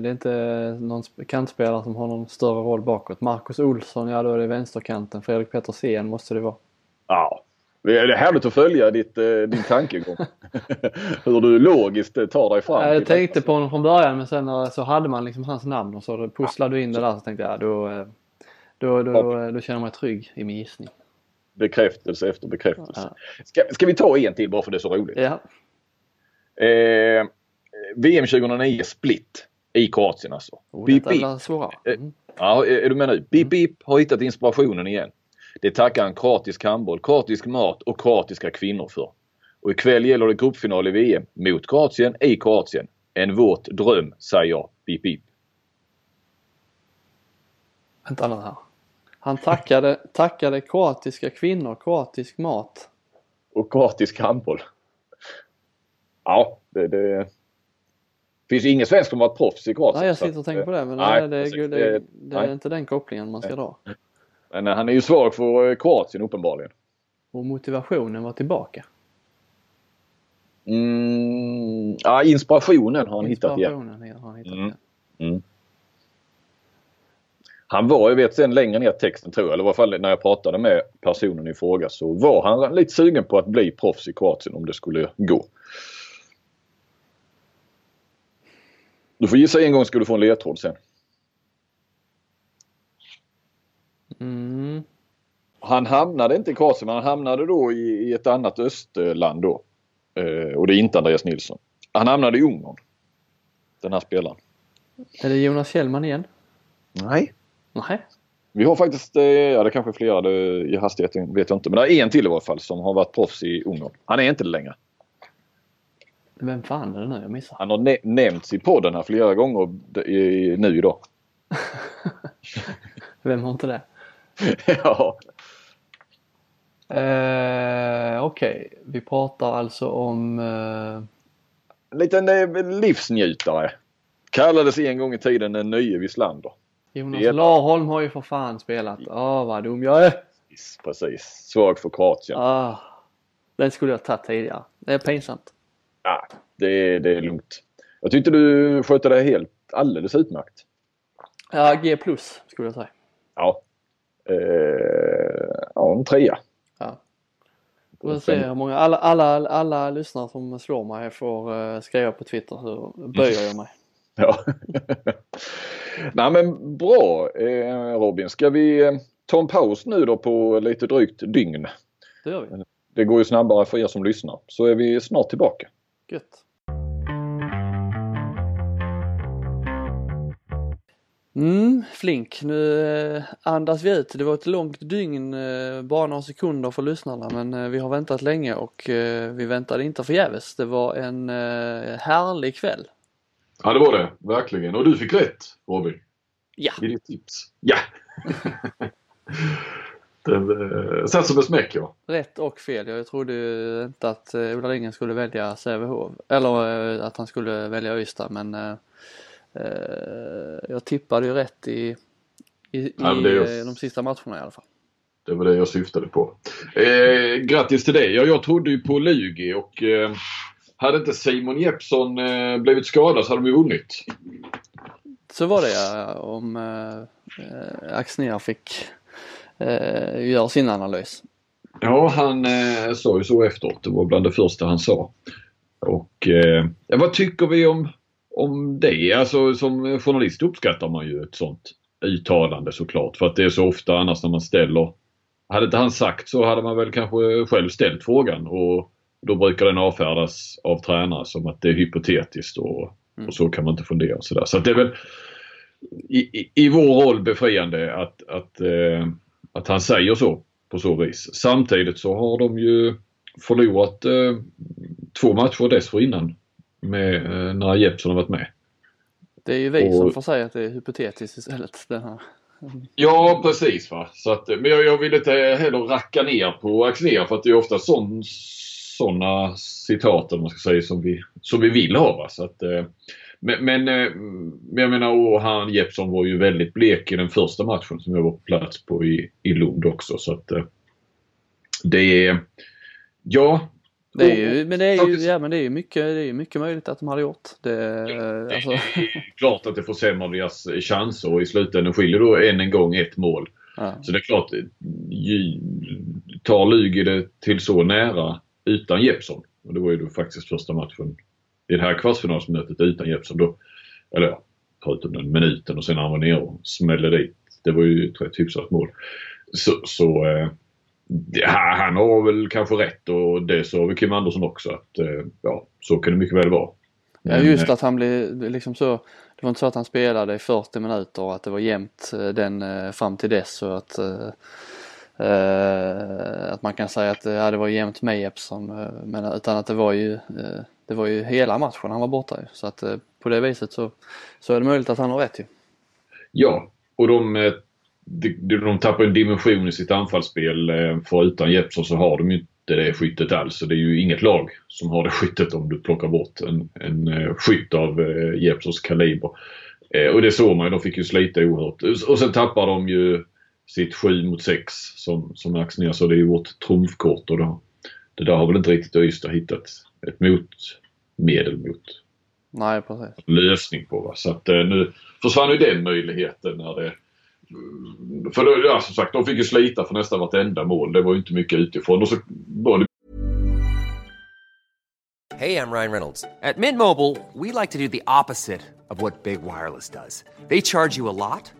A: det är inte någon kantspelare som har någon större roll bakåt. Marcus Olsson, ja då är det vänsterkanten. Fredrik Petersen måste det vara.
B: Ja, det är härligt att följa ditt, eh, din tankegång. Hur du logiskt eh, tar dig fram.
A: Jag tänkte på honom från början men sen så hade man liksom hans namn och så pusslade du in det där så tänkte jag då, då, då, då, då känner jag mig trygg i min gissning.
B: Bekräftelse efter bekräftelse. Ja. Ska, ska vi ta en till bara för det är så roligt?
A: Ja.
B: Eh, VM 2009 split i Kroatien alltså.
A: Oh, Bip, bip. Mm.
B: Ja, är du med nu? Bip Bip har hittat inspirationen igen. Det tackar han kroatisk handboll, kroatisk mat och kroatiska kvinnor för. Och ikväll gäller det gruppfinal i VM mot Kroatien i Kroatien. En våt dröm, säger jag. Bip Bip.
A: Vänta nu här. Han tackade, tackade kroatiska kvinnor, kroatisk mat.
B: Och kroatisk handboll. Ja, det, det, finns ju ingen svensk som varit proffs i Kroatien.
A: Nej, jag sitter och tänker på det men nej, det, det, det, det är inte den kopplingen man ska dra.
B: Men han är ju svag för eh, Kroatien uppenbarligen.
A: Och motivationen var tillbaka?
B: Mm, ja, inspirationen har han
A: hittat
B: igen.
A: Inspirationen har han hittat igen. Mm. Mm.
B: Han var, jag vet sen längre ner texten tror jag, eller i alla fall när jag pratade med personen i fråga så var han lite sugen på att bli proffs i Kroatien om det skulle gå. Du får gissa en gång ska du få en ledtråd sen.
A: Mm.
B: Han hamnade inte i Kroatien men han hamnade då i, i ett annat östland då. Eh, och det är inte Andreas Nilsson. Han hamnade i Ungern. Den här spelaren.
A: Är det Jonas Kjellman igen?
B: Nej.
A: Nej.
B: Vi har faktiskt, eh, ja det kanske är flera det, i hastigheten vet jag inte. Men det är en till i alla fall som har varit proffs i Ungern. Han är inte det längre.
A: Vem fan är det nu jag missar?
B: Han har nämnts i podden här flera gånger i, nu idag.
A: Vem har inte det?
B: ja.
A: Eh, Okej, okay. vi pratar alltså om... Eh...
B: En liten eh, livsnjutare. Kallades en gång i tiden den nye Wislander.
A: Jonas det... Larholm har ju för fan spelat. Åh, oh, vad dum jag är!
B: Precis, precis. Svag för Kroatien.
A: Ah, den skulle jag tagit tidigare. Det är pinsamt.
B: Ja, det, det är lugnt. Jag tyckte du skötte det helt alldeles utmärkt.
A: Ja, G plus skulle jag säga.
B: Ja. Eh, ja, en trea.
A: Ja. Vi får se hur många, alla, alla, alla lyssnare som slår mig får uh, skriva på Twitter så böjer jag mig.
B: ja. Nej men bra eh, Robin. Ska vi eh, ta en paus nu då på lite drygt dygn?
A: Det gör vi.
B: Det går ju snabbare för er som lyssnar. Så är vi snart tillbaka.
A: Gött. Mm, Flink, nu eh, andas vi ut. Det var ett långt dygn, eh, bara några sekunder för lyssnarna men eh, vi har väntat länge och vi väntade inte förgäves. Det var en härlig kväll.
B: Ja det var det, verkligen. Och du fick rätt Robin.
A: Ja.
B: I ditt tips. Ja! Den satt som en smäck ja.
A: Rätt och fel. Jag trodde inte att Ola Lindgren skulle välja Sävehof. Eller att han skulle välja Ystad men jag tippade ju rätt i I, i jag... de sista matcherna i alla fall.
B: Det var det jag syftade på. Eh, grattis till det. Ja, jag trodde ju på Lugi och eh, hade inte Simon Jeppsson eh, blivit skadad så hade de ju vunnit.
A: Så var det ja, om eh, Axnér fick eh, göra sin analys.
B: Ja, han eh, sa ju så efteråt. Det var bland det första han sa. Och eh, vad tycker vi om, om det? Alltså som journalist uppskattar man ju ett sånt uttalande såklart. För att det är så ofta annars när man ställer hade inte han sagt så hade man väl kanske själv ställt frågan och då brukar den avfärdas av tränare som att det är hypotetiskt och, mm. och så kan man inte fundera. Och så, där. så det är väl i, i, i, vår roll befriande att, att, eh, att han säger så på så vis. Samtidigt så har de ju förlorat eh, två matcher dessförinnan med, eh, när Jeppsson har varit med.
A: Det är ju vi och, som får säga att det är hypotetiskt istället. Den här.
B: Ja precis va. Så att, men jag, jag vill inte heller racka ner på Axnér för att det är ofta sådana citat man ska säga som vi, som vi vill ha. Va? Så att, eh, men, men, eh, men jag menar och han Jeppsson var ju väldigt blek i den första matchen som jag var på plats på i, i Lund också. Så att eh, det är Ja,
A: det är ju, men det är ju, ja, men det är mycket, det är mycket möjligt att de hade gjort. Det,
B: det alltså. är klart att det försämrar deras chanser och i slutändan skiljer då än en gång ett mål. Ja. Så det är klart, tar Lugi det till så nära utan Jeppsson, och det var ju då faktiskt första matchen i det här kvartsfinalsmötet utan Jeppsson då, eller ja, förutom den minuten och sen när han var nere och smällde dit. Det var ju ett rätt hyfsat mål. Så, så eh, han har väl kanske rätt och det sa väl Kim Andersson också att eh, ja, så kan det mycket väl vara.
A: Men, ja just eh, att han blev liksom så, det var inte så att han spelade i 40 minuter och att det var jämnt eh, den fram till dess så att Uh, att man kan säga att ja, det var jämnt med Jeppsson men utan att det var ju det var ju hela matchen han var borta ju. Så att eh, på det viset så, så är det möjligt att han har rätt ju.
B: Ja, och de eh, de, de tappar en dimension i sitt anfallsspel. Eh, för utan Jeppsson så har de ju inte det skyttet alls. Så det är ju inget lag som har det skyttet om du plockar bort en, en skytt av Jeppssons kaliber. Och det såg man ju. De fick ju slita oerhört. Och sen tappar de ju sitt 7 mot 6 som, som Axnér så. Det är ju vårt trumfkort och då, det där har väl inte riktigt Ystad hittat ett motmedel mot.
A: Nej, precis.
B: Lösning på. Va? Så att nu försvann ju den möjligheten när det för då, ja, som sagt, de fick ju slita för nästan vartenda mål. Det var ju inte mycket utifrån. Och så var det... Hej, jag Ryan Reynolds. På Mint Mobile, we like to do the opposite of what Big Wireless does. They charge you a lot.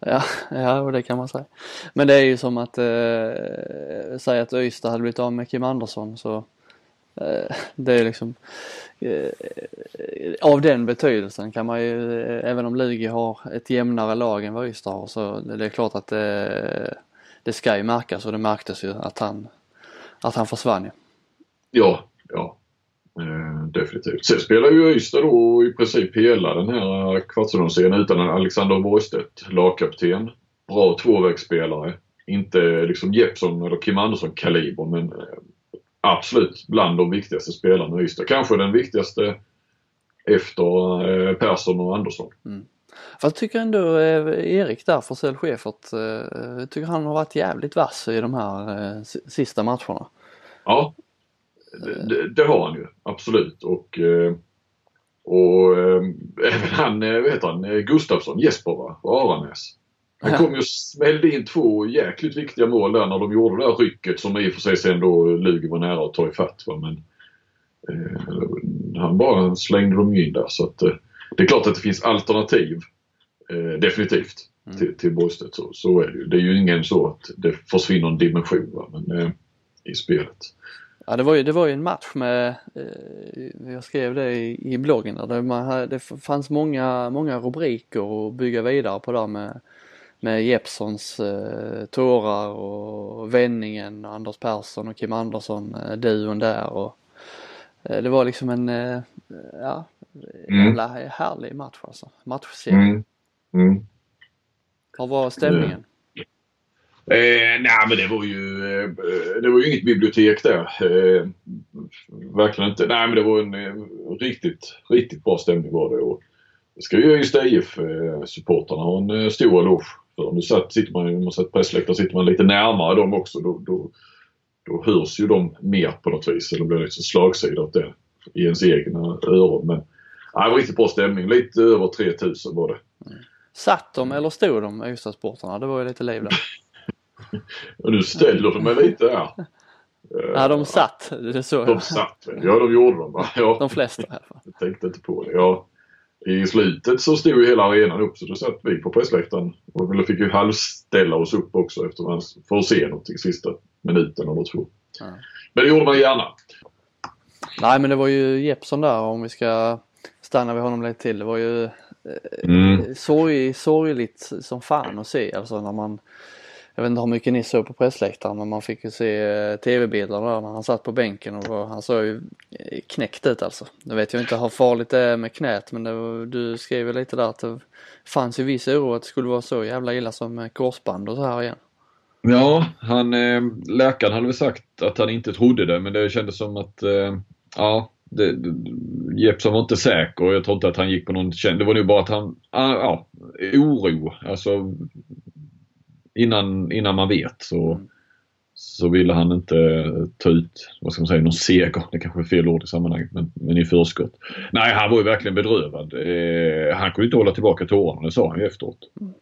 A: Ja, ja, och det kan man säga. Men det är ju som att eh, säga att Ystad hade blivit av med Kim Andersson så eh, det är liksom Eh, av den betydelsen kan man ju, eh, även om Lugi har ett jämnare lag än vad Ystad har, så det är klart att det, det ska ju märkas och det märktes ju att han, att han försvann ju.
B: Ja, ja. Eh, definitivt. Sen spelar ju Ystad då i princip hela den här kvartsfinalserien utan Alexander Borgstedt, lagkapten. Bra tvåvägsspelare. Inte liksom Jeppsson eller Kim Andersson kaliber men absolut bland de viktigaste spelarna i Ystad. Kanske den viktigaste efter eh, Persson och Andersson. Mm.
A: Fast tycker ändå eh, Erik där, Forsell Schäfert, eh, tycker han har varit jävligt vass i de här sista matcherna.
B: Ja, det, det har han ju absolut och och även han, vet han, Gustafsson, Jesper va, Aranäs. Han kom ju och smällde in två jäkligt viktiga mål där när de gjorde det där rycket som i och för sig sen då Lugi var nära att ta ifatt. Va? Men eh, han bara slängde dem in där så att eh, det är klart att det finns alternativ. Eh, definitivt mm. till, till Borgstedt. Så, så är det ju. Det är ju ingen så att det försvinner en dimension va? Men, eh, i spelet.
A: Ja det var ju, det var ju en match med, eh, jag skrev det i, i bloggen där det, man, det fanns många, många rubriker att bygga vidare på där med med Jeppsons eh, tårar och vändningen och Anders Persson och Kim Andersson, eh, duon där och eh, det var liksom en, eh, ja, mm. jävla härlig match alltså. Matchserie. Mm. Mm. Hur var stämningen?
B: Eh, nej men det var ju, eh, det var ju inget bibliotek där. Eh, verkligen inte. Nej men det var en eh, riktigt, riktigt bra stämning var det. Och det ska ju Ystad IF-supportrarna ha en eh, stor eloge för. Nu satt, sitter man, om man sett pressläktaren sitter man lite närmare dem också. Då, då, då hörs ju de mer på något vis. Eller blir liksom slagsida åt det i ens egna öron. Men nej, det var riktigt bra stämning. Lite över 3000 var det.
A: Satt de eller stod de Ystadsportarna? Det var ju lite liv där.
B: och nu ställer de mig lite här.
A: Ja, de satt. Det så.
B: De satt. Ja, de gjorde de. Va? Ja.
A: De flesta i alla fall.
B: Jag tänkte inte på det. Ja. I slutet så stod ju hela arenan upp så då satt vi på pressläktaren och vi fick ju halvställa oss upp också efter för att se någonting sista minuten eller två. Ja. Men det gjorde man gärna.
A: Nej men det var ju Jeppsson där om vi ska stanna vid honom lite till. Det var ju mm. sorg, sorgligt som fan att se alltså när man jag vet inte hur mycket ni såg på pressläktaren men man fick ju se eh, tv-bilderna där när han satt på bänken och han såg ju eh, knäckt ut alltså. Nu vet jag inte hur farligt det är med knät men var, du skrev lite där att det fanns ju viss oro att det skulle vara så jävla illa som korsband och så här igen.
B: Ja, han, eh, läkaren hade väl sagt att han inte trodde det men det kändes som att ja, det, Jeppsson var inte säker och jag tror inte att han gick på någon Det var nog bara att han, ah, ja, oro. Alltså innan, innan man vet så, mm. så ville han inte ta ut, vad ska man säga, någon seger. Det kanske är fel ord i sammanhanget, men, men i förskott. Nej, han var ju verkligen bedrövad. Eh, han kunde inte hålla tillbaka tårarna, det sa han ju efteråt. Mm.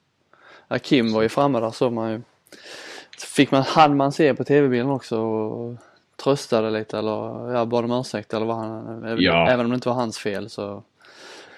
A: Ja, Kim var ju framme där såg man ju. Fick man, hann man se på tv-bilden också och tröstade lite eller ja, bad om ursäkt eller vad han, ja. även om det inte var hans fel så,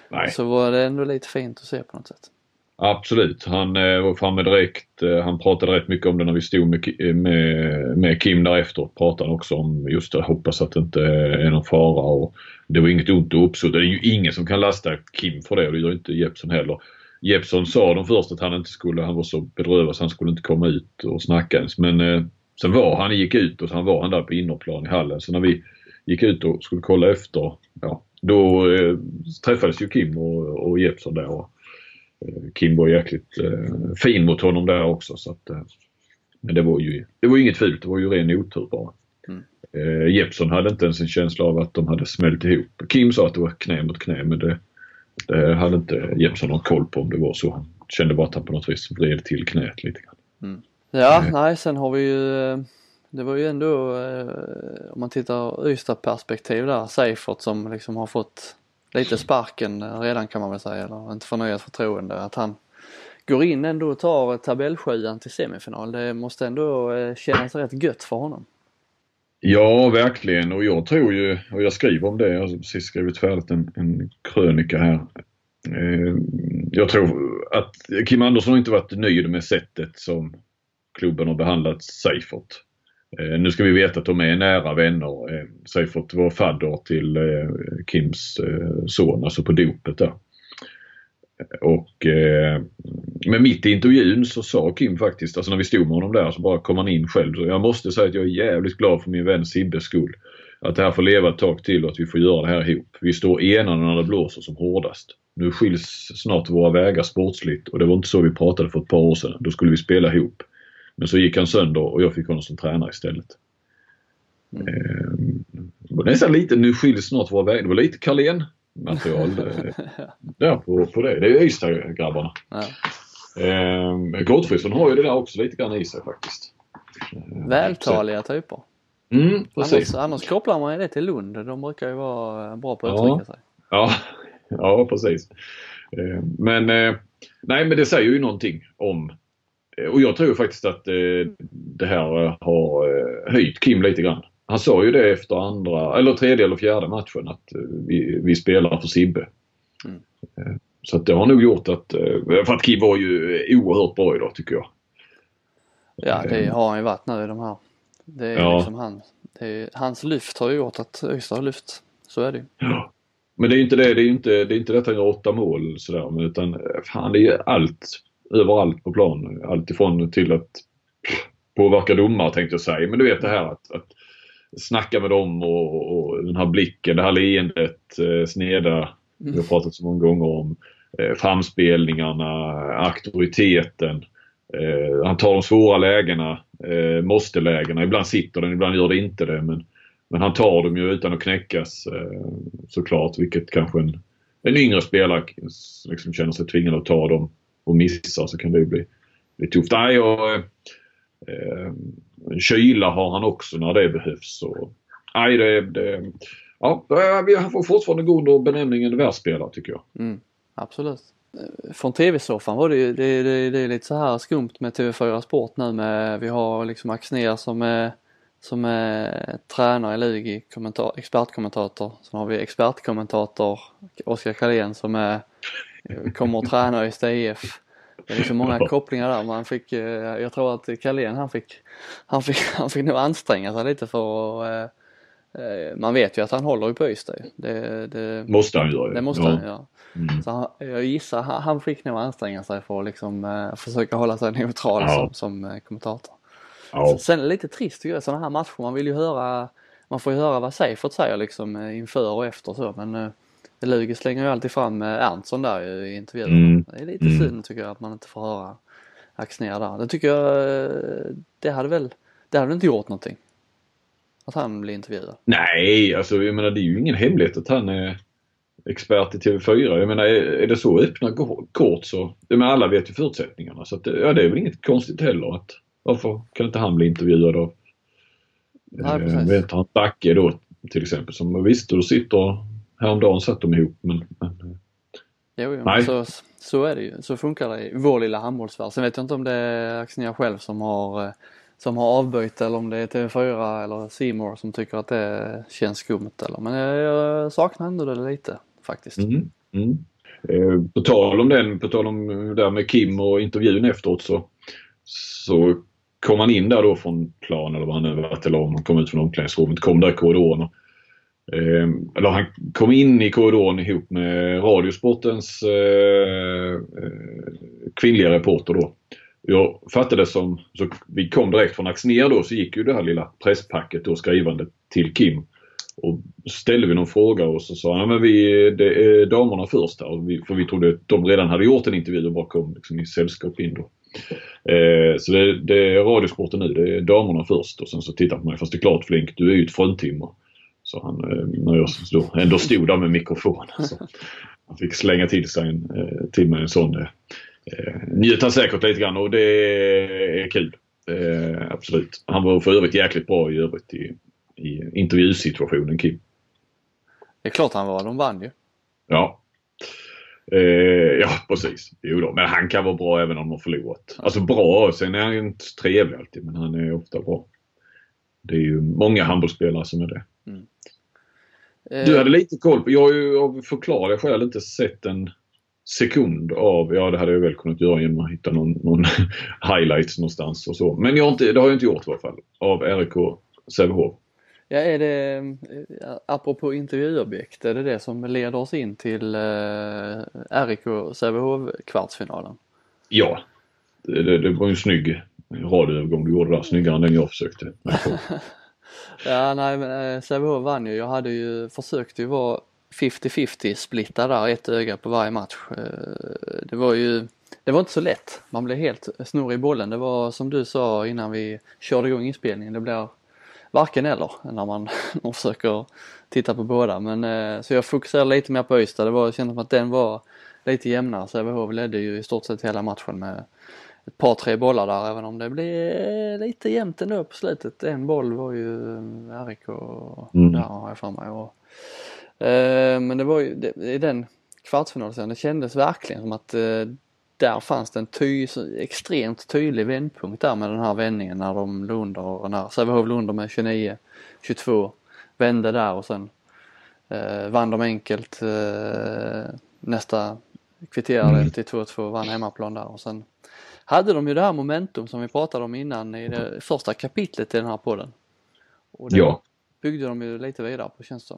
A: Nej. så var det ändå lite fint att se på något sätt.
B: Absolut, han eh, var framme direkt. Eh, han pratade rätt mycket om det när vi stod med, med, med Kim där efteråt. Pratade också om just det, hoppas att det inte är någon fara. Och det var inget ont och uppsåt. Det är ju ingen som kan lasta Kim för det och det gör inte Jeppsson heller. Jeppsson sa de först att han inte skulle, han var så bedrövad så han skulle inte komma ut och snacka ens. Men eh, sen var han, gick ut och sen var han där på innerplan i hallen. Så när vi gick ut och skulle kolla efter, ja, då eh, träffades ju Kim och, och Jeppsson där. Och, Kim var jäkligt eh, fin mot honom där också. Så att, eh, men det var ju det var inget fult, det var ju ren otur bara. Mm. Eh, Jeppsson hade inte ens en känsla av att de hade smält ihop. Kim sa att det var knä mot knä men det, det hade inte Jeppsson någon koll på om det var så. Han kände bara att han på något vis vred till knät lite grann.
A: Mm. Ja, mm. nej sen har vi ju eh, det var ju ändå eh, om man tittar Ystad perspektiv där, Seifert som liksom har fått lite sparken redan kan man väl säga, eller inte förnyat förtroende. Att han går in ändå och tar tabellsjuan till semifinal. Det måste ändå eh, kännas rätt gött för honom.
B: Ja, verkligen. Och jag tror ju, och jag skriver om det, jag har precis skrivit färdigt en, en krönika här. Eh, jag tror att Kim Andersson inte varit nöjd med sättet som klubben har behandlat Seifert. Eh, nu ska vi veta att de är nära vänner. Eh, Seifert var fadder till eh, Kims eh, son, alltså på dopet där. Och eh, men mitt i intervjun så sa Kim faktiskt, alltså när vi stod med honom där så bara kom han in själv. Så jag måste säga att jag är jävligt glad för min vän Sibbes skull. Att det här får leva ett tag till och att vi får göra det här ihop. Vi står enade när det blåser som hårdast. Nu skiljs snart våra vägar sportsligt och det var inte så vi pratade för ett par år sedan. Då skulle vi spela ihop. Men så gick han sönder och jag fick honom som tränare istället. Mm. Eh, nästan lite, nu skiljs snart våra vägar. Det var lite Carlén material eh, där på, på det. Det är Ystad-grabbarna. Ja. Eh, Gottfridsson har ju det där också lite grann i sig faktiskt.
A: Eh, Vältaliga typer.
B: Mm.
A: Annars, annars kopplar man ju det till Lund. De brukar ju vara bra på att ja. uttrycka sig.
B: Ja, ja precis. Eh, men nej men det säger ju någonting om Eh, och jag tror faktiskt att eh, det här eh, har höjt Kim lite grann. Han sa ju det efter andra, eller tredje eller fjärde matchen att vi, vi spelar för Sibbe. Mm. Så att det har nog gjort att, för att Kim var ju oerhört bra idag tycker jag.
A: Ja det har han ju varit nu i de här. Det är ja. liksom han, är, hans lyft har ju gjort att Ystad har lyft. Så är det ju.
B: Ja. Men det är inte det, det är inte, det är inte det att han gör åtta mål sådär utan fan det är allt överallt på plan. Alltifrån till att påverka domare tänkte jag säga. Men du vet det här att, att snacka med dem och, och den här blicken, det här leendet, eh, sneda. Mm. Vi har pratat så många gånger om eh, framspelningarna, auktoriteten. Eh, han tar de svåra lägena, eh, måste-lägena. Ibland sitter den, ibland gör det inte det. Men, men han tar dem ju utan att knäckas eh, såklart. Vilket kanske en, en yngre spelare liksom känner sig tvingad att ta dem och missar så kan det ju bli, bli tufft. Nej, och, eh, eh, kyla har han också när det behövs. Så, nej, det, det, ja, eh, vi får fortfarande gå under benämningen världsspelare tycker jag.
A: Mm, absolut. Eh, från tv-soffan var det ju, det, det, det är lite så här skumt med TV4 Sport nu med, vi har liksom Axnér som är som är tränare i Lugi, expertkommentator. Sen har vi expertkommentator Oskar Karlén som är, kommer att träna i STIF. Det är liksom många kopplingar där. Man fick, eh, jag tror att Carlén han fick, han fick, han fick nog anstränga sig lite för att eh, eh, man vet ju att han håller ju på Ystad det, det
B: måste han göra
A: Det måste ja. han ja. Mm. Så han, jag gissar han, han fick nog anstränga sig för att liksom försöka hålla sig neutral ja. som, som kommentator. Ja. Sen är det lite trist tycker jag sådana här matcher. Man vill ju höra, man får ju höra vad Seifert säger liksom inför och efter så men Lugi slänger ju alltid fram eh, Erntsson där i intervjuerna. Mm. Det är lite mm. synd tycker jag att man inte får höra Axnér där. Det tycker jag, eh, det hade väl, det hade väl inte gjort någonting? Att han blir intervjuad?
B: Nej, alltså jag menar det är ju ingen hemlighet att han är expert i TV4. Jag menar är, det så öppna kort så, jag menar alla vet ju förutsättningarna så att, ja det är väl inget konstigt heller att varför kan inte han bli intervjuad av Nej, eh, vet han Backe då till exempel som visst då sitter Häromdagen satt de ihop men... men
A: jo, jo nej. Så, så är det ju. Så funkar det i vår lilla handbollsvärld. Sen vet jag inte om det är Axnér själv som har som har avböjt eller om det är TV4 eller Simor som tycker att det känns skumt eller men jag, saknar ändå det lite faktiskt.
B: Mm. Mm. Eh, på tal om den, på tal om där med Kim och intervjun efteråt så, så kom han in där då från plan eller vad han nu varit eller om han kom ut från omklädningsrummet, kom där i korridoren Eh, eller han kom in i korridoren ihop med Radiosportens eh, eh kvinnliga reporter då. Jag fattade som, så vi kom direkt från Axnér då så gick ju det här lilla presspacket då skrivande till Kim. Och ställde vi någon fråga och så sa han men vi, det är damerna först här. Vi, för vi trodde att de redan hade gjort en intervju och bara kom liksom i sällskap in då. Eh, så det, det, är Radiosporten nu, det är damerna först och sen så tittar på mig. Fast det är klart Flink, du är ju ett fruntimmer. Så han, eh, när jag stod, ändå stod där med mikrofon. Så han fick slänga till, sig en, eh, till mig en sån. Eh, njöt han säkert lite grann och det är kul. Eh, absolut. Han var för övrigt jäkligt bra i övrigt i, i intervjusituationen Kim.
A: Det är klart han var, de vann ju.
B: Ja. Eh, ja precis. Jo då. Men han kan vara bra även om de har förlorat. Alltså bra, sen är han inte trevlig alltid men han är ofta bra. Det är ju många handbollsspelare som är det. Mm. Du eh. hade lite koll på, jag har ju av förklarliga skäl inte sett en sekund av, ja det hade jag väl kunnat göra genom att hitta någon, någon highlights någonstans och så. Men jag inte, det har jag inte gjort i alla fall, av RIK Sävehof.
A: Ja är det, eh, apropå intervjuobjekt, är det det som leder oss in till eh, RIK Sävehof kvartsfinalen?
B: Ja, det, det, det var ju en snygg radioövergång du gjorde där, snyggare än den jag försökte.
A: Ja, nej men eh, Sävehof vann ju. Jag hade ju försökt ju vara 50-50 splitta där, ett öga på varje match. Eh, det var ju, det var inte så lätt. Man blev helt snurrig i bollen. Det var som du sa innan vi körde igång inspelningen, det blir varken eller när man, man försöker titta på båda. Men eh, så jag fokuserade lite mer på Ystad. Det var, det kändes som att den var lite jämnare. Sävehof ledde ju i stort sett hela matchen med ett par tre bollar där även om det blev lite jämnt ändå på slutet. En boll var ju eh, RIK mm. där har jag för mig. Och, eh, men det var ju det, i den kvartsfinalen det kändes verkligen som att eh, där fanns det en ty, extremt tydlig vändpunkt där med den här vändningen när de låg under, när Sävehof låg under med 29-22 vände där och sen eh, vann de enkelt eh, nästa kvitterade mm. till 2-2 vann hemmaplan där och sen hade de ju det här momentum som vi pratade om innan i det första kapitlet i den här podden. Och det ja. byggde de ju lite vidare på känns det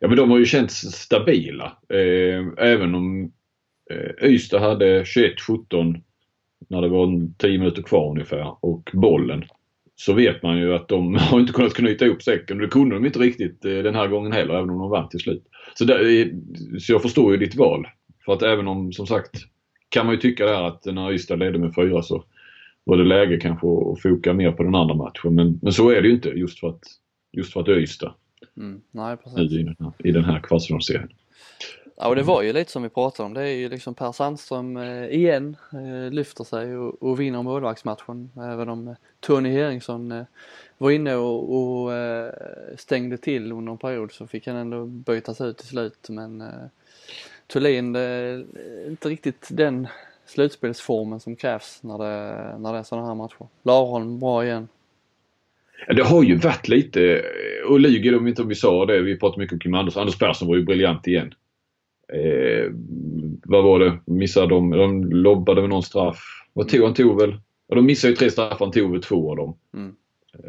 B: Ja men de har ju känts stabila. Eh, även om eh, Ystad hade 21-17 när det var 10 minuter kvar ungefär och bollen så vet man ju att de har inte kunnat knyta ihop säcken. Det kunde de inte riktigt eh, den här gången heller även om de vann till slut. Så, där, så jag förstår ju ditt val. För att även om som sagt kan man ju tycka där att när Ystad ledde med fyra så var det läge kanske att foka mer på den andra matchen. Men, men så är det ju inte just för att, just för att det är Ystad.
A: Mm, nej,
B: precis. I den här, i den här kvartsfinalserien.
A: Ja och det var ju lite som vi pratade om. Det är ju liksom Per Sandström eh, igen eh, lyfter sig och, och vinner målvaktsmatchen. Även om eh, Tony Eriksson eh, var inne och, och eh, stängde till under en period så fick han ändå bytas ut till slut. Men eh, Thulin, det är inte riktigt den slutspelsformen som krävs när det, när det är sådana här matcher. Larholm bra igen.
B: Det har ju varit lite, och lyger om inte om vi sa det, vi pratade mycket om Kim Andersson. Anders Persson var ju briljant igen. Eh, vad var det? Missade de? De lobbade med någon straff. Vad tog han? tog väl? Ja, de missade ju tre straffar. Han tog väl två av dem. Mm.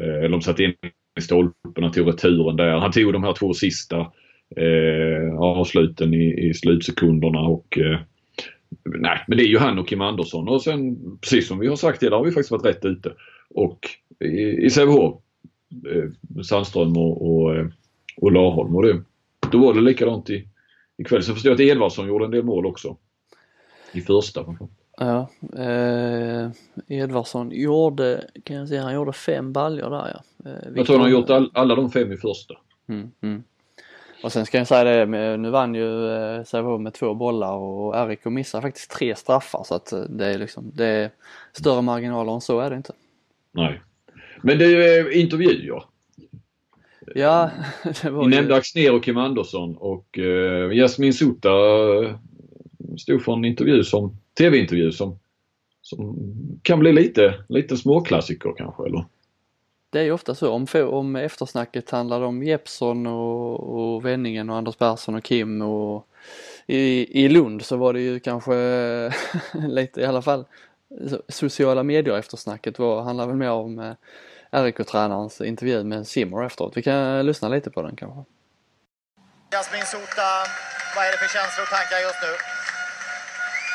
B: Eh, de satte in i stolpen. Han tog returen där. Han tog de här två sista eh, avsluten i, i slutsekunderna och eh, Nej, men det är ju han och Kim Andersson och sen precis som vi har sagt det har vi faktiskt varit rätt ute. Och i, i Sävehof, eh, Sandström och, och, eh, och Larholm och det, då var det likadant i, ikväll. Så förstår jag att Edvardsson gjorde en del mål också. I första
A: Ja, eh, Edvardsson gjorde, kan jag säga, han gjorde fem baljor där ja.
B: Eh, jag tror han har gjort all, alla de fem i första.
A: Mm, mm. Och sen ska jag säga det, nu vann ju eh, Sävehof med två bollar och RIK missar faktiskt tre straffar så att eh, det är liksom, det är större marginaler än så är det inte.
B: Nej. Men det är intervjuer.
A: Ja, det
B: var Ni ju... nämnde Axner och Kim Andersson och uh, Jasmin Sota uh, stod för en intervju som TV-intervju som, som kan bli lite, lite småklassiker kanske eller?
A: Det är ju ofta så om, om eftersnacket handlar om Jeppsson och, och Wenningen och Anders Persson och Kim och i, i Lund så var det ju kanske lite i alla fall sociala medier eftersnacket var, handlar väl mer om eh, RIK-tränarens intervju med Simmer efteråt. Vi kan lyssna lite på den kanske.
C: Jasmin Sota, vad är det för känslor och tankar just nu?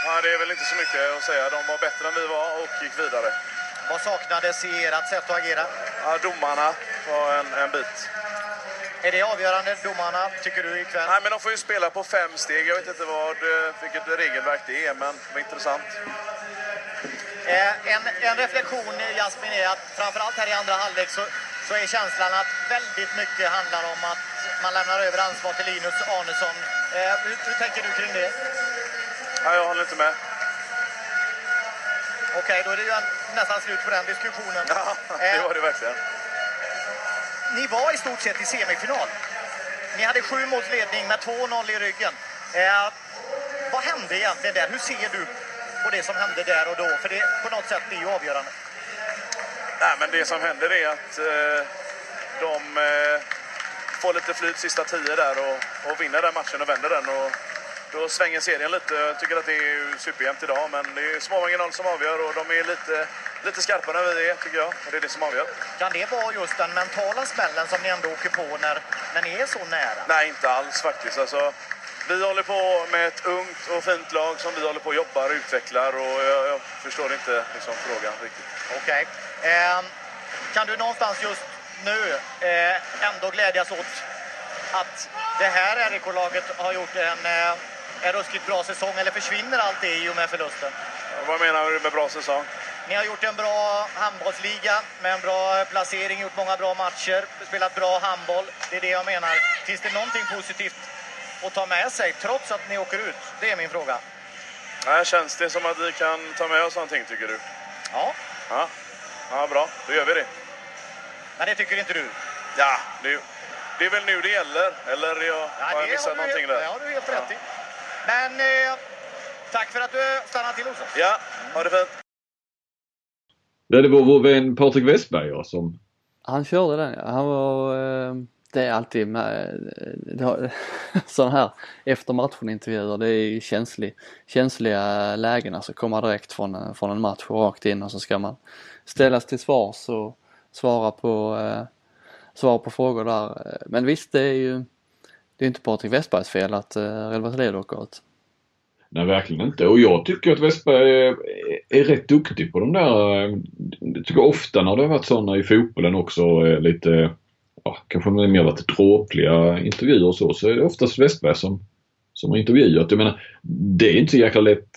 D: Ja, det är väl inte så mycket att säga. De var bättre än vi var och gick vidare.
C: Vad saknades i ert sätt att agera?
D: Ja, domarna var en, en bit.
C: Är det avgörande, domarna, tycker du ikväll?
D: Nej, men de får ju spela på fem steg. Jag vet inte vad, eh, vilket regelverk det är, men det var intressant.
C: Eh, en, en reflektion, Jasmin, är att framförallt här i andra halvlek så, så är känslan att väldigt mycket handlar om att man lämnar över ansvar till Linus Arnesson. Eh, hur, hur, tänker du kring det?
D: Ja, jag håller inte med.
C: Okej, okay, då är det ju nästan slut på den diskussionen.
D: Ja, det var det verkligen.
C: Ni var i stort sett i semifinal. Ni hade sju måls ledning med 2-0 i ryggen. Eh, vad hände egentligen där? Hur ser du på det som hände där och då? För det på något sätt blir ju avgörande.
D: Nej, men det som händer är att eh, de eh, får lite flyt sista tio där och, och vinner den matchen och vänder den. Och då svänger serien lite. Jag tycker att det är superjämnt idag, men det är små marginaler som avgör och de är lite, lite skarpare än vi är, tycker jag. Och det är det som avgör.
C: Kan det vara just den mentala smällen som ni ändå åker på när, när ni är så nära?
D: Nej, inte alls faktiskt. Alltså, vi håller på med ett ungt och fint lag som vi håller på och jobbar och utvecklar och jag, jag förstår inte liksom, frågan riktigt.
C: Okej. Okay. Eh, kan du någonstans just nu eh, ändå glädjas åt att det här RIK-laget har gjort en, eh, en ruskigt bra säsong eller försvinner allt det i och med förlusten?
D: Vad menar du med bra säsong?
C: Ni har gjort en bra handbollsliga med en bra placering, gjort många bra matcher, spelat bra handboll. Det är det jag menar. Finns det någonting positivt att ta med sig trots att ni åker ut? Det är min fråga.
D: Nej, känns det som att vi kan ta med oss någonting tycker du?
C: Ja.
D: Ja, ja bra. Då gör vi det.
C: Men det tycker inte du?
D: Ja, det, det är väl nu det gäller. Eller jag, ja, har jag missat har någonting
C: helt, där? Det har du helt rätt i. Men eh, tack för att du stannade till oss.
D: Ja, ha det fint.
B: Det var vår vän Patrik Westberg som...
A: Han körde den ja. Han var... Eh det är alltid med sådana här efter matchen-intervjuer, det är känslig, känsliga lägen alltså komma direkt från, från en match och rakt in och så ska man ställas till svars och svara på, eh, svara på frågor där. Men visst, det är ju det är inte Patrik Westbergs fel att eh, Relvaselid åker ut.
B: Nej, verkligen inte. Och jag tycker att Westberg är rätt duktig på de där, eh, jag tycker ofta när det har varit sådana i fotbollen också eh, lite, ja, kanske mer varit dråpliga intervjuer och så, så är det oftast Westberg som, som har intervjuat. Jag menar, det är inte så jäkla lätt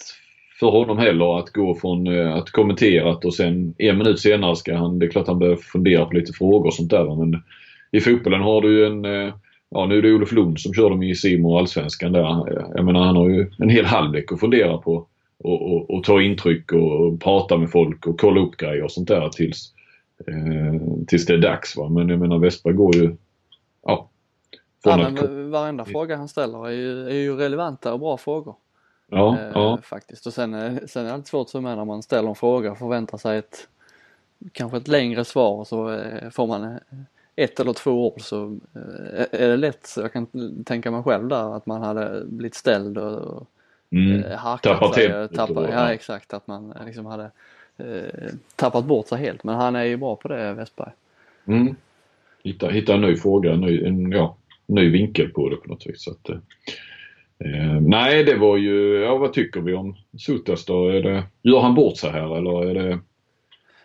B: för honom heller att gå från eh, att kommentera och sen en minut senare ska han, det är klart han börjar fundera på lite frågor och sånt där men i fotbollen har du ju en Ja nu är det Olof Lund som kör dem i Simon och Allsvenskan där. Jag menar han har ju en hel halvlek att fundera på och, och, och ta intryck och, och, prata med folk och kolla upp grejer och sånt där tills, eh, tills det är dags. Va? Men jag menar Westberg går ju... Ja.
A: ja men varenda fråga han ställer är ju, är ju relevanta och bra frågor.
B: Ja, eh, ja.
A: Faktiskt. Och sen, eh, sen är det alltid svårt som är när man ställer en fråga och förväntar sig ett kanske ett längre svar och så eh, får man ett eller två år så är det lätt, jag kan tänka mig själv där, att man hade blivit ställd och
B: Mm. Eh, harkat tappat sig.
A: Tappat, ja exakt, att man eh, liksom hade eh, tappat bort sig helt. Men han är ju bra på det Westberg.
B: Mm. Hitta, hitta en ny fråga, en ny, en, ja, ny vinkel på det på något vis. Så att, eh, eh, nej det var ju, ja vad tycker vi om Sutas då? Är det, gör han bort sig här eller är det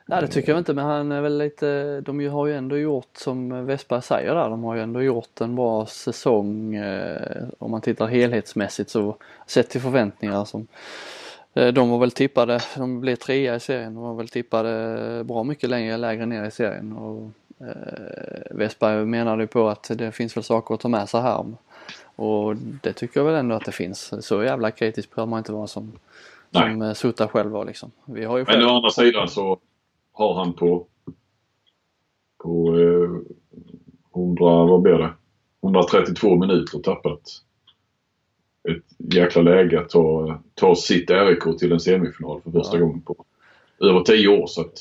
A: Nej det tycker jag inte men han är väl lite, de har ju ändå gjort som Westberg säger där, de har ju ändå gjort en bra säsong eh, om man tittar helhetsmässigt så sett till förväntningar som eh, de var väl tippade, de blev trea i serien, de var väl tippade bra mycket längre, lägre ner i serien och eh, Westberg menade på att det finns väl saker att ta med sig här och det tycker jag väl ändå att det finns. Så jävla kritisk behöver man inte vara som, som eh, Sutta själv var liksom. Vi har ju
B: själv... Men å andra sidan så har han på, på eh, 100, vad blir det? 132 minuter tappat ett jäkla läge att ta, ta sitt RIK till en semifinal för första ja. gången på över 10 år. Så att,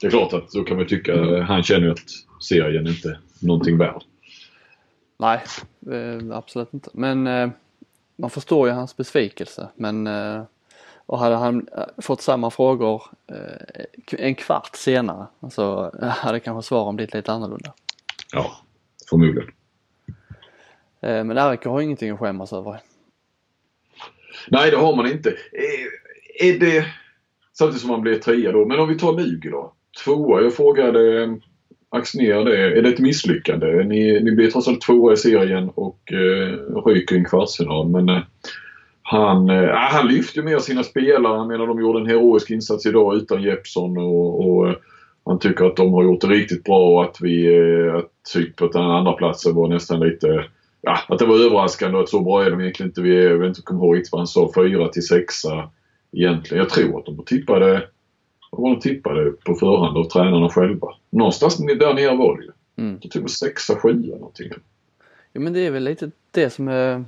B: det är klart att då kan man tycka, mm. han känner ju att serien inte är någonting värd.
A: Nej, eh, absolut inte. Men eh, man förstår ju hans besvikelse. Men eh, och hade han eh, fått samma frågor eh, en kvart senare så eh, hade kanske svaren blivit lite annorlunda.
B: Ja, förmodligen.
A: Men RIK har ingenting att skämmas över.
B: Nej, det har man inte. Är det, samtidigt som man blir trea då, men om vi tar Lugi då. Tvåa, jag frågade Axnér det. Är det ett misslyckande? Ni, ni blir trots allt tvåa i serien och eh, ryker i en kvartsfinal men eh, han, eh, han lyfte med sina spelare. Han menar de gjorde en heroisk insats idag utan Jeppsson och, och eh, han tycker att de har gjort det riktigt bra och att vi, att typ att den andra platsen var nästan lite, ja att det var överraskande och att så bra är de egentligen inte. Vi är, jag vet inte kommer ihåg riktigt vad han sa, fyra till sexa egentligen. Jag tror att de tippade, vad var de tippade på förhand av tränarna själva? Någonstans där nere var det ju. Mm. Jag tror sexa, sjua någonting.
A: Ja men det är väl lite det som är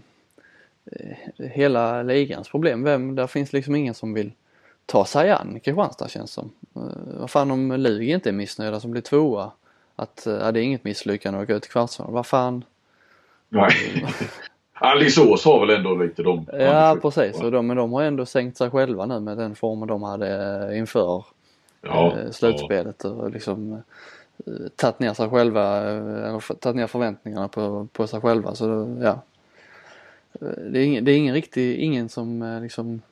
A: hela ligans problem. Vem, där finns liksom ingen som vill ta sig an Kristianstad känns som. Uh, vad fan om Lugi inte är missnöjda som blir tvåa? Att uh, det är inget misslyckande att gå ut i kvartsfinal. Vad fan?
B: Nej. Alingsås har väl ändå lite de
A: Ja precis, och de, men de har ändå sänkt sig själva nu med den formen de hade inför ja, slutspelet ja. och liksom tagit ner sig själva, eller tagit ner förväntningarna på, på sig själva. Så ja, det är ingen, det är ingen riktig, ingen som eh, liksom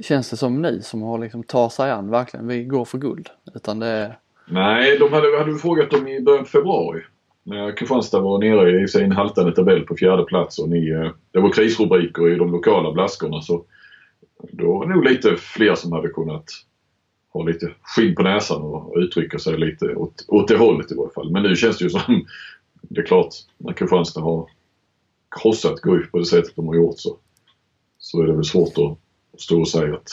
A: känns det som nu som har liksom tar sig an verkligen, vi går för guld. Utan det är...
B: Nej, de hade, hade vi frågat dem i början på februari. När Kristianstad var nere i sin haltande tabell på fjärde plats och ni, eh, det var krisrubriker i de lokala blaskorna så då var det nog lite fler som hade kunnat ha lite skinn på näsan och uttrycka sig lite åt, åt det hållet i varje fall. Men nu känns det ju som, det är klart, när Kristianstad har krossat Guif på det sättet de har gjort så, så är det väl svårt att stå och säga att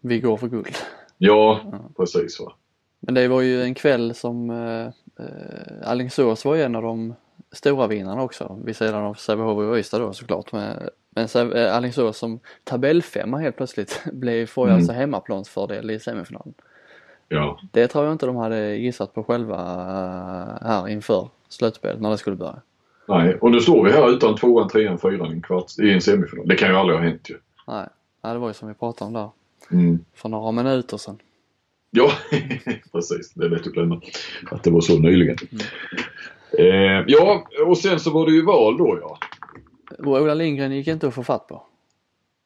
A: vi går för guld.
B: Ja, ja. precis. Va?
A: Men det var ju en kväll som eh, eh Alingsås var ju en av de stora vinnarna också vid sidan av Sävehof och Ystad då såklart. Men, men eh, Alingsås som tabellfemma helt plötsligt blev, får ju mm. alltså hemmaplansfördel i semifinalen.
B: Ja.
A: Det tror jag inte de hade gissat på själva eh, här inför slutspelet när det skulle börja.
B: Nej, och nu står vi här utan tvåan, trean, fyran i en, kvart, i en semifinal. Det kan ju aldrig ha hänt ju.
A: Nej, Nej det var ju som vi pratade om där.
B: Mm.
A: För några minuter sedan.
B: Ja, precis. Det lätt att glömma att det var så nyligen. Mm. Eh, ja, och sen så var det ju val då ja.
A: Och Ola Lindgren gick inte att få fatt på.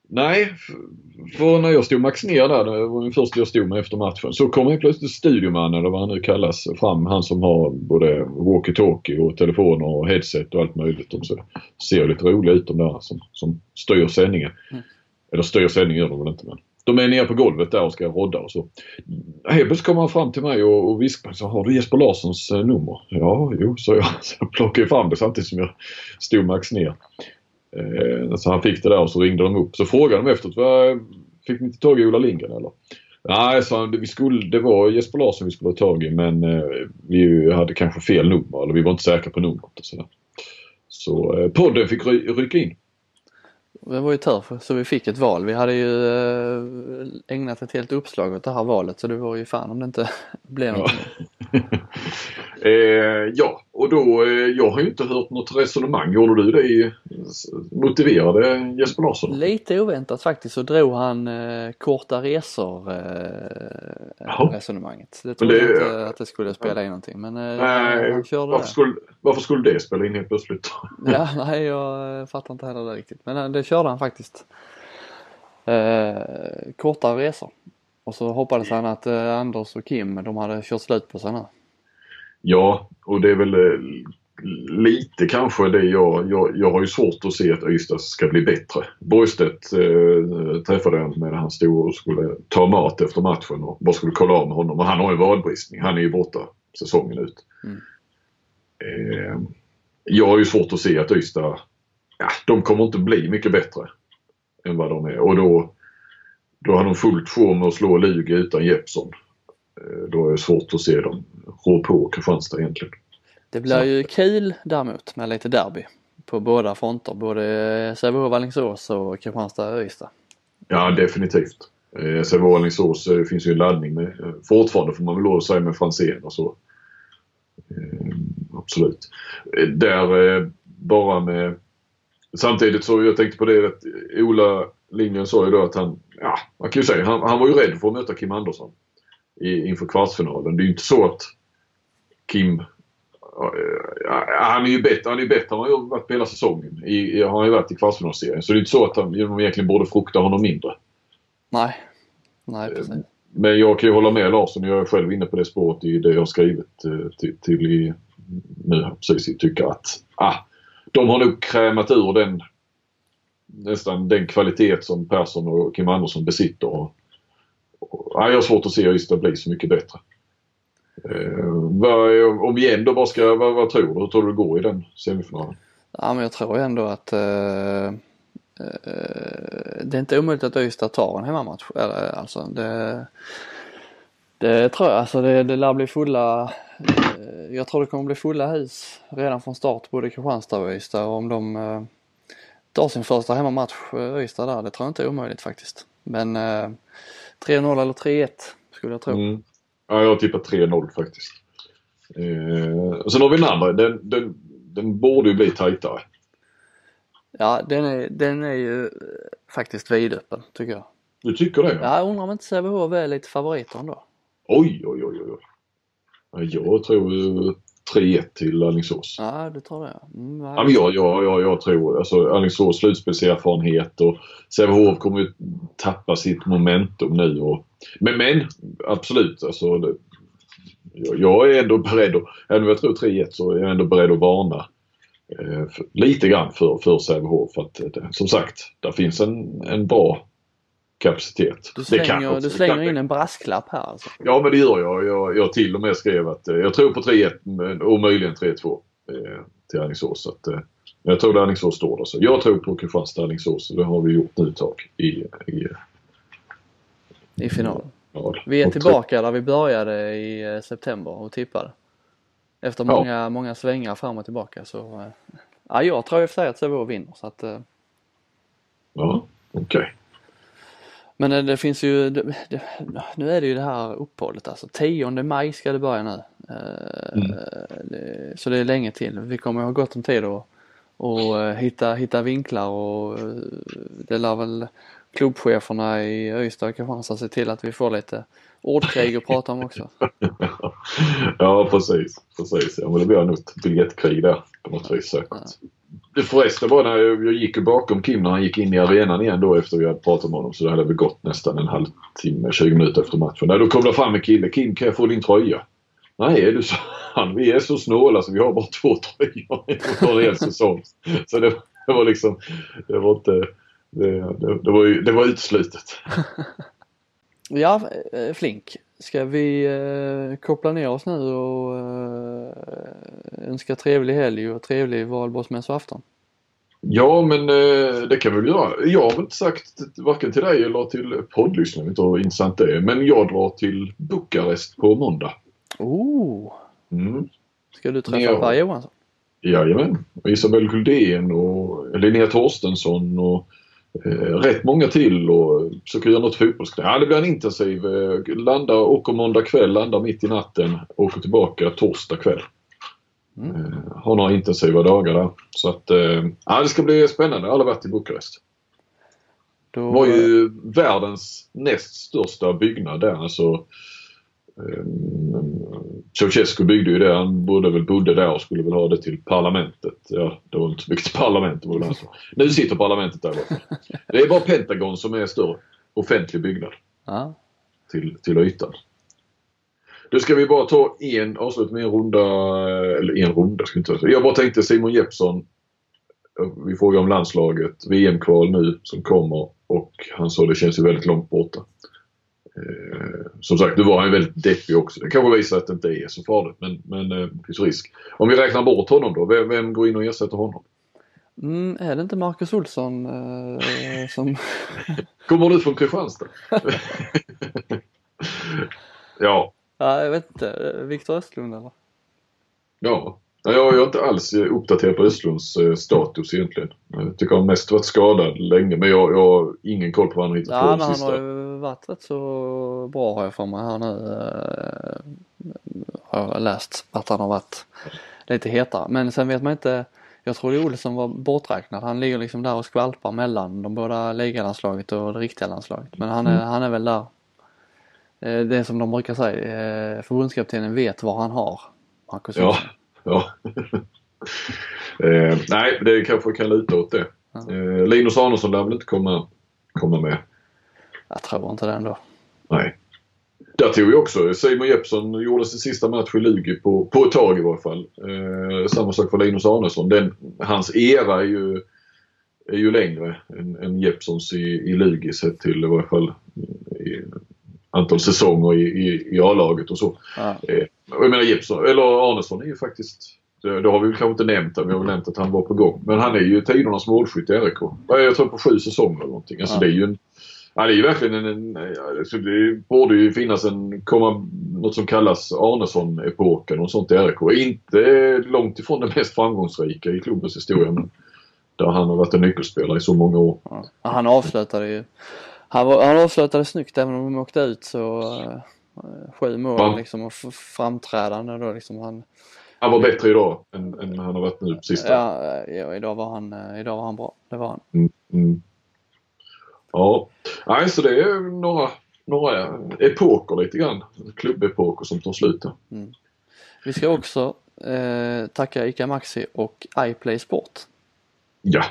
B: Nej, för när jag stod Max ner där, det var den första jag stod med efter matchen, så kom helt plötsligt studiomannen eller vad han nu kallas fram. Han som har både walkie-talkie och telefoner och headset och allt möjligt. De ser lite roliga ut de där som, som styr sändningen. Mm. Eller styr sändningen gör de väl inte men. De är nere på golvet där och ska rodda och så. Helt plötsligt kommer han fram till mig och, och viskar så har du Jesper Larssons eh, nummer? Ja, jo, så jag. Så jag plockade fram det samtidigt som jag stod Max ner. Eh, så han fick det där och så ringde de upp. Så frågade de efteråt, fick ni inte tag i Ola Lindgren eller? Nej, sa han, vi skulle, det var Jesper Larsson vi skulle ha tag i men eh, vi hade kanske fel nummer eller vi var inte säkra på numret. Och så så eh, podden fick ry rycka in.
A: Det var ju tur så vi fick ett val. Vi hade ju eh, ägnat ett helt uppslag åt det här valet så det var ju fan om det inte blev något.
B: Ja. eh, ja, och då, eh, jag har ju inte hört något resonemang. Gjorde du det? Motiverade Jesper Larsson?
A: Lite oväntat faktiskt så drog han eh, korta resor eh, resonemanget. Det trodde jag inte att det skulle spela in någonting men eh,
B: nej, han körde varför, det. Skulle, varför skulle det spela in helt plötsligt?
A: ja, nej jag eh, fattar inte heller det riktigt men eh, det körde han faktiskt. Eh, korta resor. Och så hoppades han att eh, Anders och Kim de hade kört slut på sig nu.
B: Ja, och det är väl eh, lite kanske det jag, jag, jag har ju svårt att se att Ystad ska bli bättre. Borgstedt eh, träffade jag med han stod och skulle ta mat efter matchen och bara skulle kolla av med honom. Och han har ju vadbristning. Han är ju borta säsongen ut. Mm. Eh, jag har ju svårt att se att Ystad, ja, de kommer inte bli mycket bättre än vad de är. Och då, då har de fullt sjå med att slå Lugi utan Jeppsson. Eh, då är det svårt att se dem rå på Kristianstad egentligen.
A: Det blir ju kul däremot med lite derby på båda fronter, både Sävehof, Alingsås och Kristianstad Ystad.
B: Ja definitivt. Eh, Sävehof, Alingsås eh, finns ju en laddning med, eh, fortfarande får man väl lov att säga med Franzén och så. Eh, absolut. Där bara med Samtidigt så jag tänkte på det att Ola Lindgren sa ju då att han, ja man kan ju säga, han, han var ju rädd för att möta Kim Andersson i, inför kvartsfinalen. Det är ju inte så att Kim han är ju bättre, han är bättre han har varit på hela säsongen. I, har han ju varit i kvartsfinalserien. Så det är inte så att han, de egentligen borde frukta honom mindre.
A: Nej, nej precis.
B: Men jag kan ju hålla med Larsson. Jag är själv inne på det spåret i det jag har skrivit eh, till, till i, nu precis. Jag tycker att ah, de har nog krämat ur den nästan den kvalitet som Persson och Kim Andersson besitter. Och, och, jag har svårt att se Ystad bli så mycket bättre. Eh, om vi ändå bara ska, vad, vad tror du? Hur tror du det går i den semifinalen?
A: Ja men jag tror ändå att eh, eh, det är inte omöjligt att Ystad tar en hemmamatch. Eller, alltså det, det tror jag. Alltså det, det lär bli fulla eh, jag tror det kommer bli fulla hus redan från start både Kristianstad och Ystad om de eh, tar sin första hemmamatch Ystad där. Det tror jag inte är omöjligt faktiskt. Men eh, 3-0 eller 3-1 skulle jag tro. Mm.
B: Ja, jag har tippat 3-0 faktiskt. Eh, sen har vi den andra. Den, den, den borde ju bli tajtare.
A: Ja, den är, den är ju eh, faktiskt vidöppen tycker jag.
B: Du tycker det?
A: Ja, jag undrar om inte Sävehof är lite favoriter ändå.
B: Oj, oj, oj, oj. Jag tror 3-1 till Alingsås.
A: Ja, du tror det?
B: Mm, ja, men jag, jag, jag, jag tror alltså Alingsås slutspelserfarenhet och Sävehof kommer ju tappa sitt momentum nu. Och, men, men absolut alltså. Det, jag, är ändå beredd att, även om jag tror 3-1 så är jag ändå beredd att varna eh, för, lite grann för, för Sävehof. För att det, som sagt, där finns en, en bra kapacitet.
A: Du slänger, också, du slänger in en brasklapp här alltså?
B: Ja men det gör jag. Jag, jag till och med skrev att eh, jag tror på 3-1 och möjligen 3-2 eh, till Alingsås. Att, eh, jag tror att Alingsås står där. Så jag tror på Kristianstad Alingsås och det har vi gjort nu ett tag i, i,
A: I finalen. Ja, vi är tillbaka där vi började i eh, september och tippade. Efter många, ja. många svängar fram och tillbaka så eh, ja, jag tror i och för sig att Sävehof vinner så att
B: Ja, okej. Okay.
A: Men det, det finns ju, det, det, nu är det ju det här uppehållet alltså. 10 maj ska det börja nu. Mm. så det är länge till. Vi kommer ha gott om tid att och hitta, hitta vinklar och det lär väl klubbcheferna i Ystad och Kristianstad se till att vi får lite ordkrig att prata om också.
B: ja precis, precis. Ja men det blir nog ett biljettkrig där på något vis säkert. Det förresten var när jag gick bakom Kim när han gick in i arenan igen då efter vi hade pratat med honom. Så det hade väl gått nästan en halvtimme, 20 minuter efter matchen. Nej, då kom det fram en kille. Kim kan jag få din tröja? Nej, är du så? Han, vi är så snåla så vi har bara två tröjor för en säsong. Så det, det, var liksom, det var inte, det, det, det var, det var utslutet.
A: ja, eh, Flink. Ska vi eh, koppla ner oss nu och eh, önska trevlig helg och trevlig valborgsmässoafton?
B: Ja men eh, det kan vi väl göra. Jag har väl inte sagt varken till dig eller till poddlyssnarna hur intressant det är. Men jag drar till Bukarest på måndag.
A: Oh! Mm. Ska du träffa ja. Per Johansson?
B: Jajamän. Isabelle Kuldén och Linnea Torstensson och rätt många till och försöker göra något fotbollsknä. Ja, det blir en intensiv. Eh, landar, åker måndag kväll, landar mitt i natten, åker tillbaka torsdag kväll. Mm. Eh, har några intensiva dagar där. Så att, eh, ja, det ska bli spännande. Aldrig varit i Bukarest. Då... Det var ju världens näst största byggnad där. Alltså, Ceausescu byggde ju det. Han bodde väl bodde där och skulle väl ha det till parlamentet. Ja, det var inte så mycket. Var det alltså. Nu sitter parlamentet där borta. Det är bara Pentagon som är större offentlig byggnad.
A: Ja.
B: Till, till ytan. Då ska vi bara ta en avslut med en runda, eller en runda ska inte säga. Jag bara tänkte Simon Jeppsson. Vi frågar om landslaget, VM-kval nu som kommer och han sa det känns ju väldigt långt borta. Eh, som sagt, nu var han väldigt deppig också. Det kanske visar att det inte är så farligt men, men eh, det finns risk. Om vi räknar bort honom då, vem, vem går in och ersätter honom?
A: Mm, är det inte Marcus Olsson eh, som...
B: Kommer du från Kristianstad? ja.
A: Ja, jag vet inte. Viktor Östlund eller?
B: Ja. Jag är inte alls uppdaterad på Östlunds eh, status egentligen. Jag tycker han mest varit skadad länge men jag, jag har ingen koll på vad han hittat
A: ja, på men han har ju varit rätt så bra har jag för mig här nu. Eh, har jag läst att han har varit lite hetare. Men sen vet man inte. Jag trodde Olsson var borträknad. Han ligger liksom där och skvalpar mellan de båda ligalandslaget och det riktiga landslaget. Men han är, mm. han är väl där. Eh, det är som de brukar säga, förbundskaptenen vet vad han har. Marcus
B: ja. Ja. eh, nej, det kanske kan luta åt det. Eh, Linus Arnesson lär väl inte komma, komma med?
A: Jag tror inte det ändå.
B: Nej. Där tog ju också Simon Jeppsson gjorde sin sista match i Lugi på, på ett tag i varje fall. Eh, samma sak för Linus Arnesson. Den, hans era är ju, är ju längre än, än Jeppssons i, i Lugi sett till i varje fall i antal säsonger i, i, i A-laget och så. Ja. Eh, jag menar Jeppsson, eller Arnesson är ju faktiskt det, det har vi kanske inte nämnt, men vi har väl nämnt att han var på gång. Men han är ju tidernas målskytt i RIK. Jag tror på sju säsonger eller någonting. Alltså ja. det är ju en, Ja, det är ju verkligen en... alltså det borde ju finnas en, komma, något som kallas Arnesson-epoken och sånt i RIK. Inte långt ifrån det mest framgångsrika i klubbens historia men där han har varit en nyckelspelare i så många år.
A: Ja. Han avslutade ju... Han, var, han avslutade snyggt även om de åkte ut så... Eh, sju mål ja. liksom och framträdande då liksom. Han,
B: han var bättre idag än, än han har varit nu på sista.
A: Ja, ja idag, var han, eh, idag var han bra. Det var han.
B: Mm, mm. Ja, nej så det är några, några epoker lite grann. Klubbepoker som tar slut
A: mm. Vi ska också eh, tacka ICA Maxi och iPlay Sport.
B: Ja.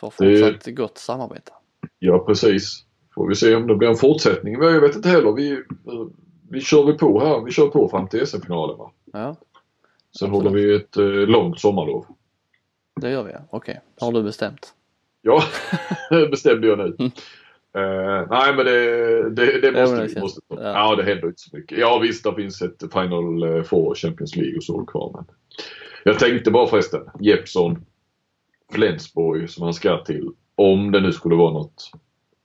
A: För fortsatt det... gott samarbete.
B: Ja precis. Får vi se om det blir en fortsättning. Jag vet inte heller. Vi, vi kör väl på här. Vi kör på fram till SM-finalen va?
A: Ja.
B: Sen Absolut. håller vi ett eh, långt sommarlov.
A: Det gör vi ja. Okej, okay. har du bestämt?
B: Ja, det bestämde jag nu. Mm. Uh, nej men det, det, det måste det vi. Måste, ja. ja. det händer inte så mycket. Ja visst det finns ett Final eh, Four Champions League och så kvar men. Jag tänkte bara förresten, Jeppsson, Flensborg som han ska till. Om det nu skulle vara något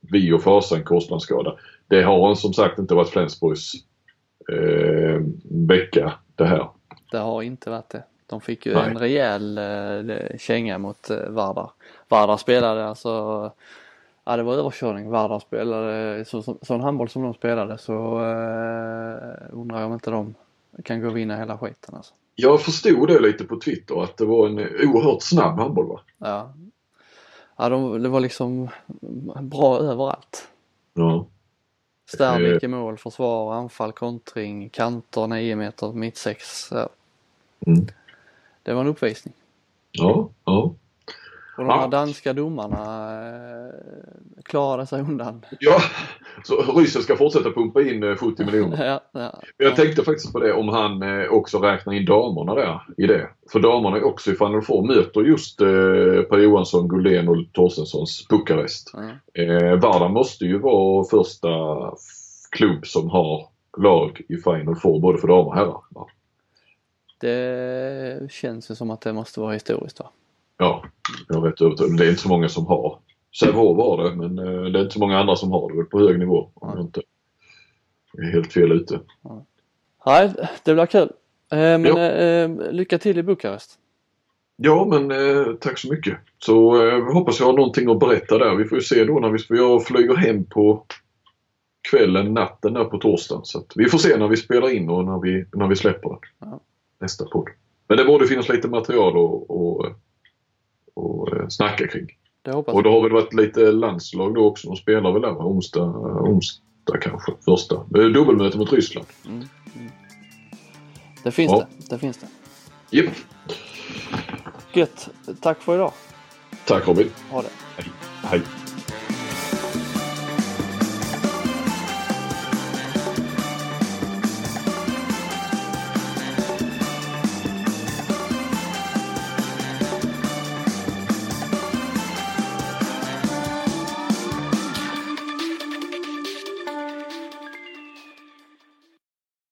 B: vi och Fasa en korsbandsskada. Det har som sagt inte varit Flensborgs eh, vecka det här.
A: Det har inte varit det. De fick ju Nej. en rejäl eh, känga mot eh, Vardar. Vardar spelade alltså, ja det var överkörning. Vardar spelade så, så, sån handboll som de spelade så eh, undrar jag om inte de kan gå och vinna hela skiten alltså.
B: Jag förstod det lite på Twitter att det var en oerhört snabb handboll va?
A: Ja, ja de, det var liksom bra överallt.
B: Ja.
A: Sternik i mål, försvar, anfall, kontring, kanter, 9 meter, mitt 6. Ja.
B: Mm.
A: Det var en uppvisning.
B: Ja, ja.
A: Och de här danska domarna eh, klarade sig undan.
B: Ja, så Ryssen ska fortsätta pumpa in 70 eh, miljoner.
A: ja, ja,
B: jag tänkte faktiskt på det om han eh, också räknar in damerna där i det. För damerna är också i Final Four möter just eh, Per Johansson, Gullén och Torstenssons Bukarest. Mm. Vardan måste ju vara första klubb som har lag i Final Four både för damer och herrar.
A: Det känns ju som att det måste vara historiskt va?
B: Ja, jag rätt övertygad. Det är inte så många som har. Sävehof var det men eh, det är inte så många andra som har det på hög nivå. Om jag inte är helt fel ute.
A: Nej, det blir kul. Eh, men ja. eh, lycka till i Bukarest.
B: Ja men eh, tack så mycket. Så eh, hoppas jag har någonting att berätta där. Vi får ju se då när vi jag flyger hem på kvällen, natten där på torsdagen. Så vi får se när vi spelar in och när vi, när vi släpper. Ja. Nästa podd. Men det borde finnas lite material att och eh, snacka kring. Och det har väl varit lite landslag då också. De spelar väl där onsdag, onsdag kanske, första. Dubbelmöte mot Ryssland. Mm. Mm.
A: Det finns ja. det. Det finns det.
B: Japp.
A: Gött. Tack för idag.
B: Tack Robin.
A: Ha det.
B: Hej. Hej.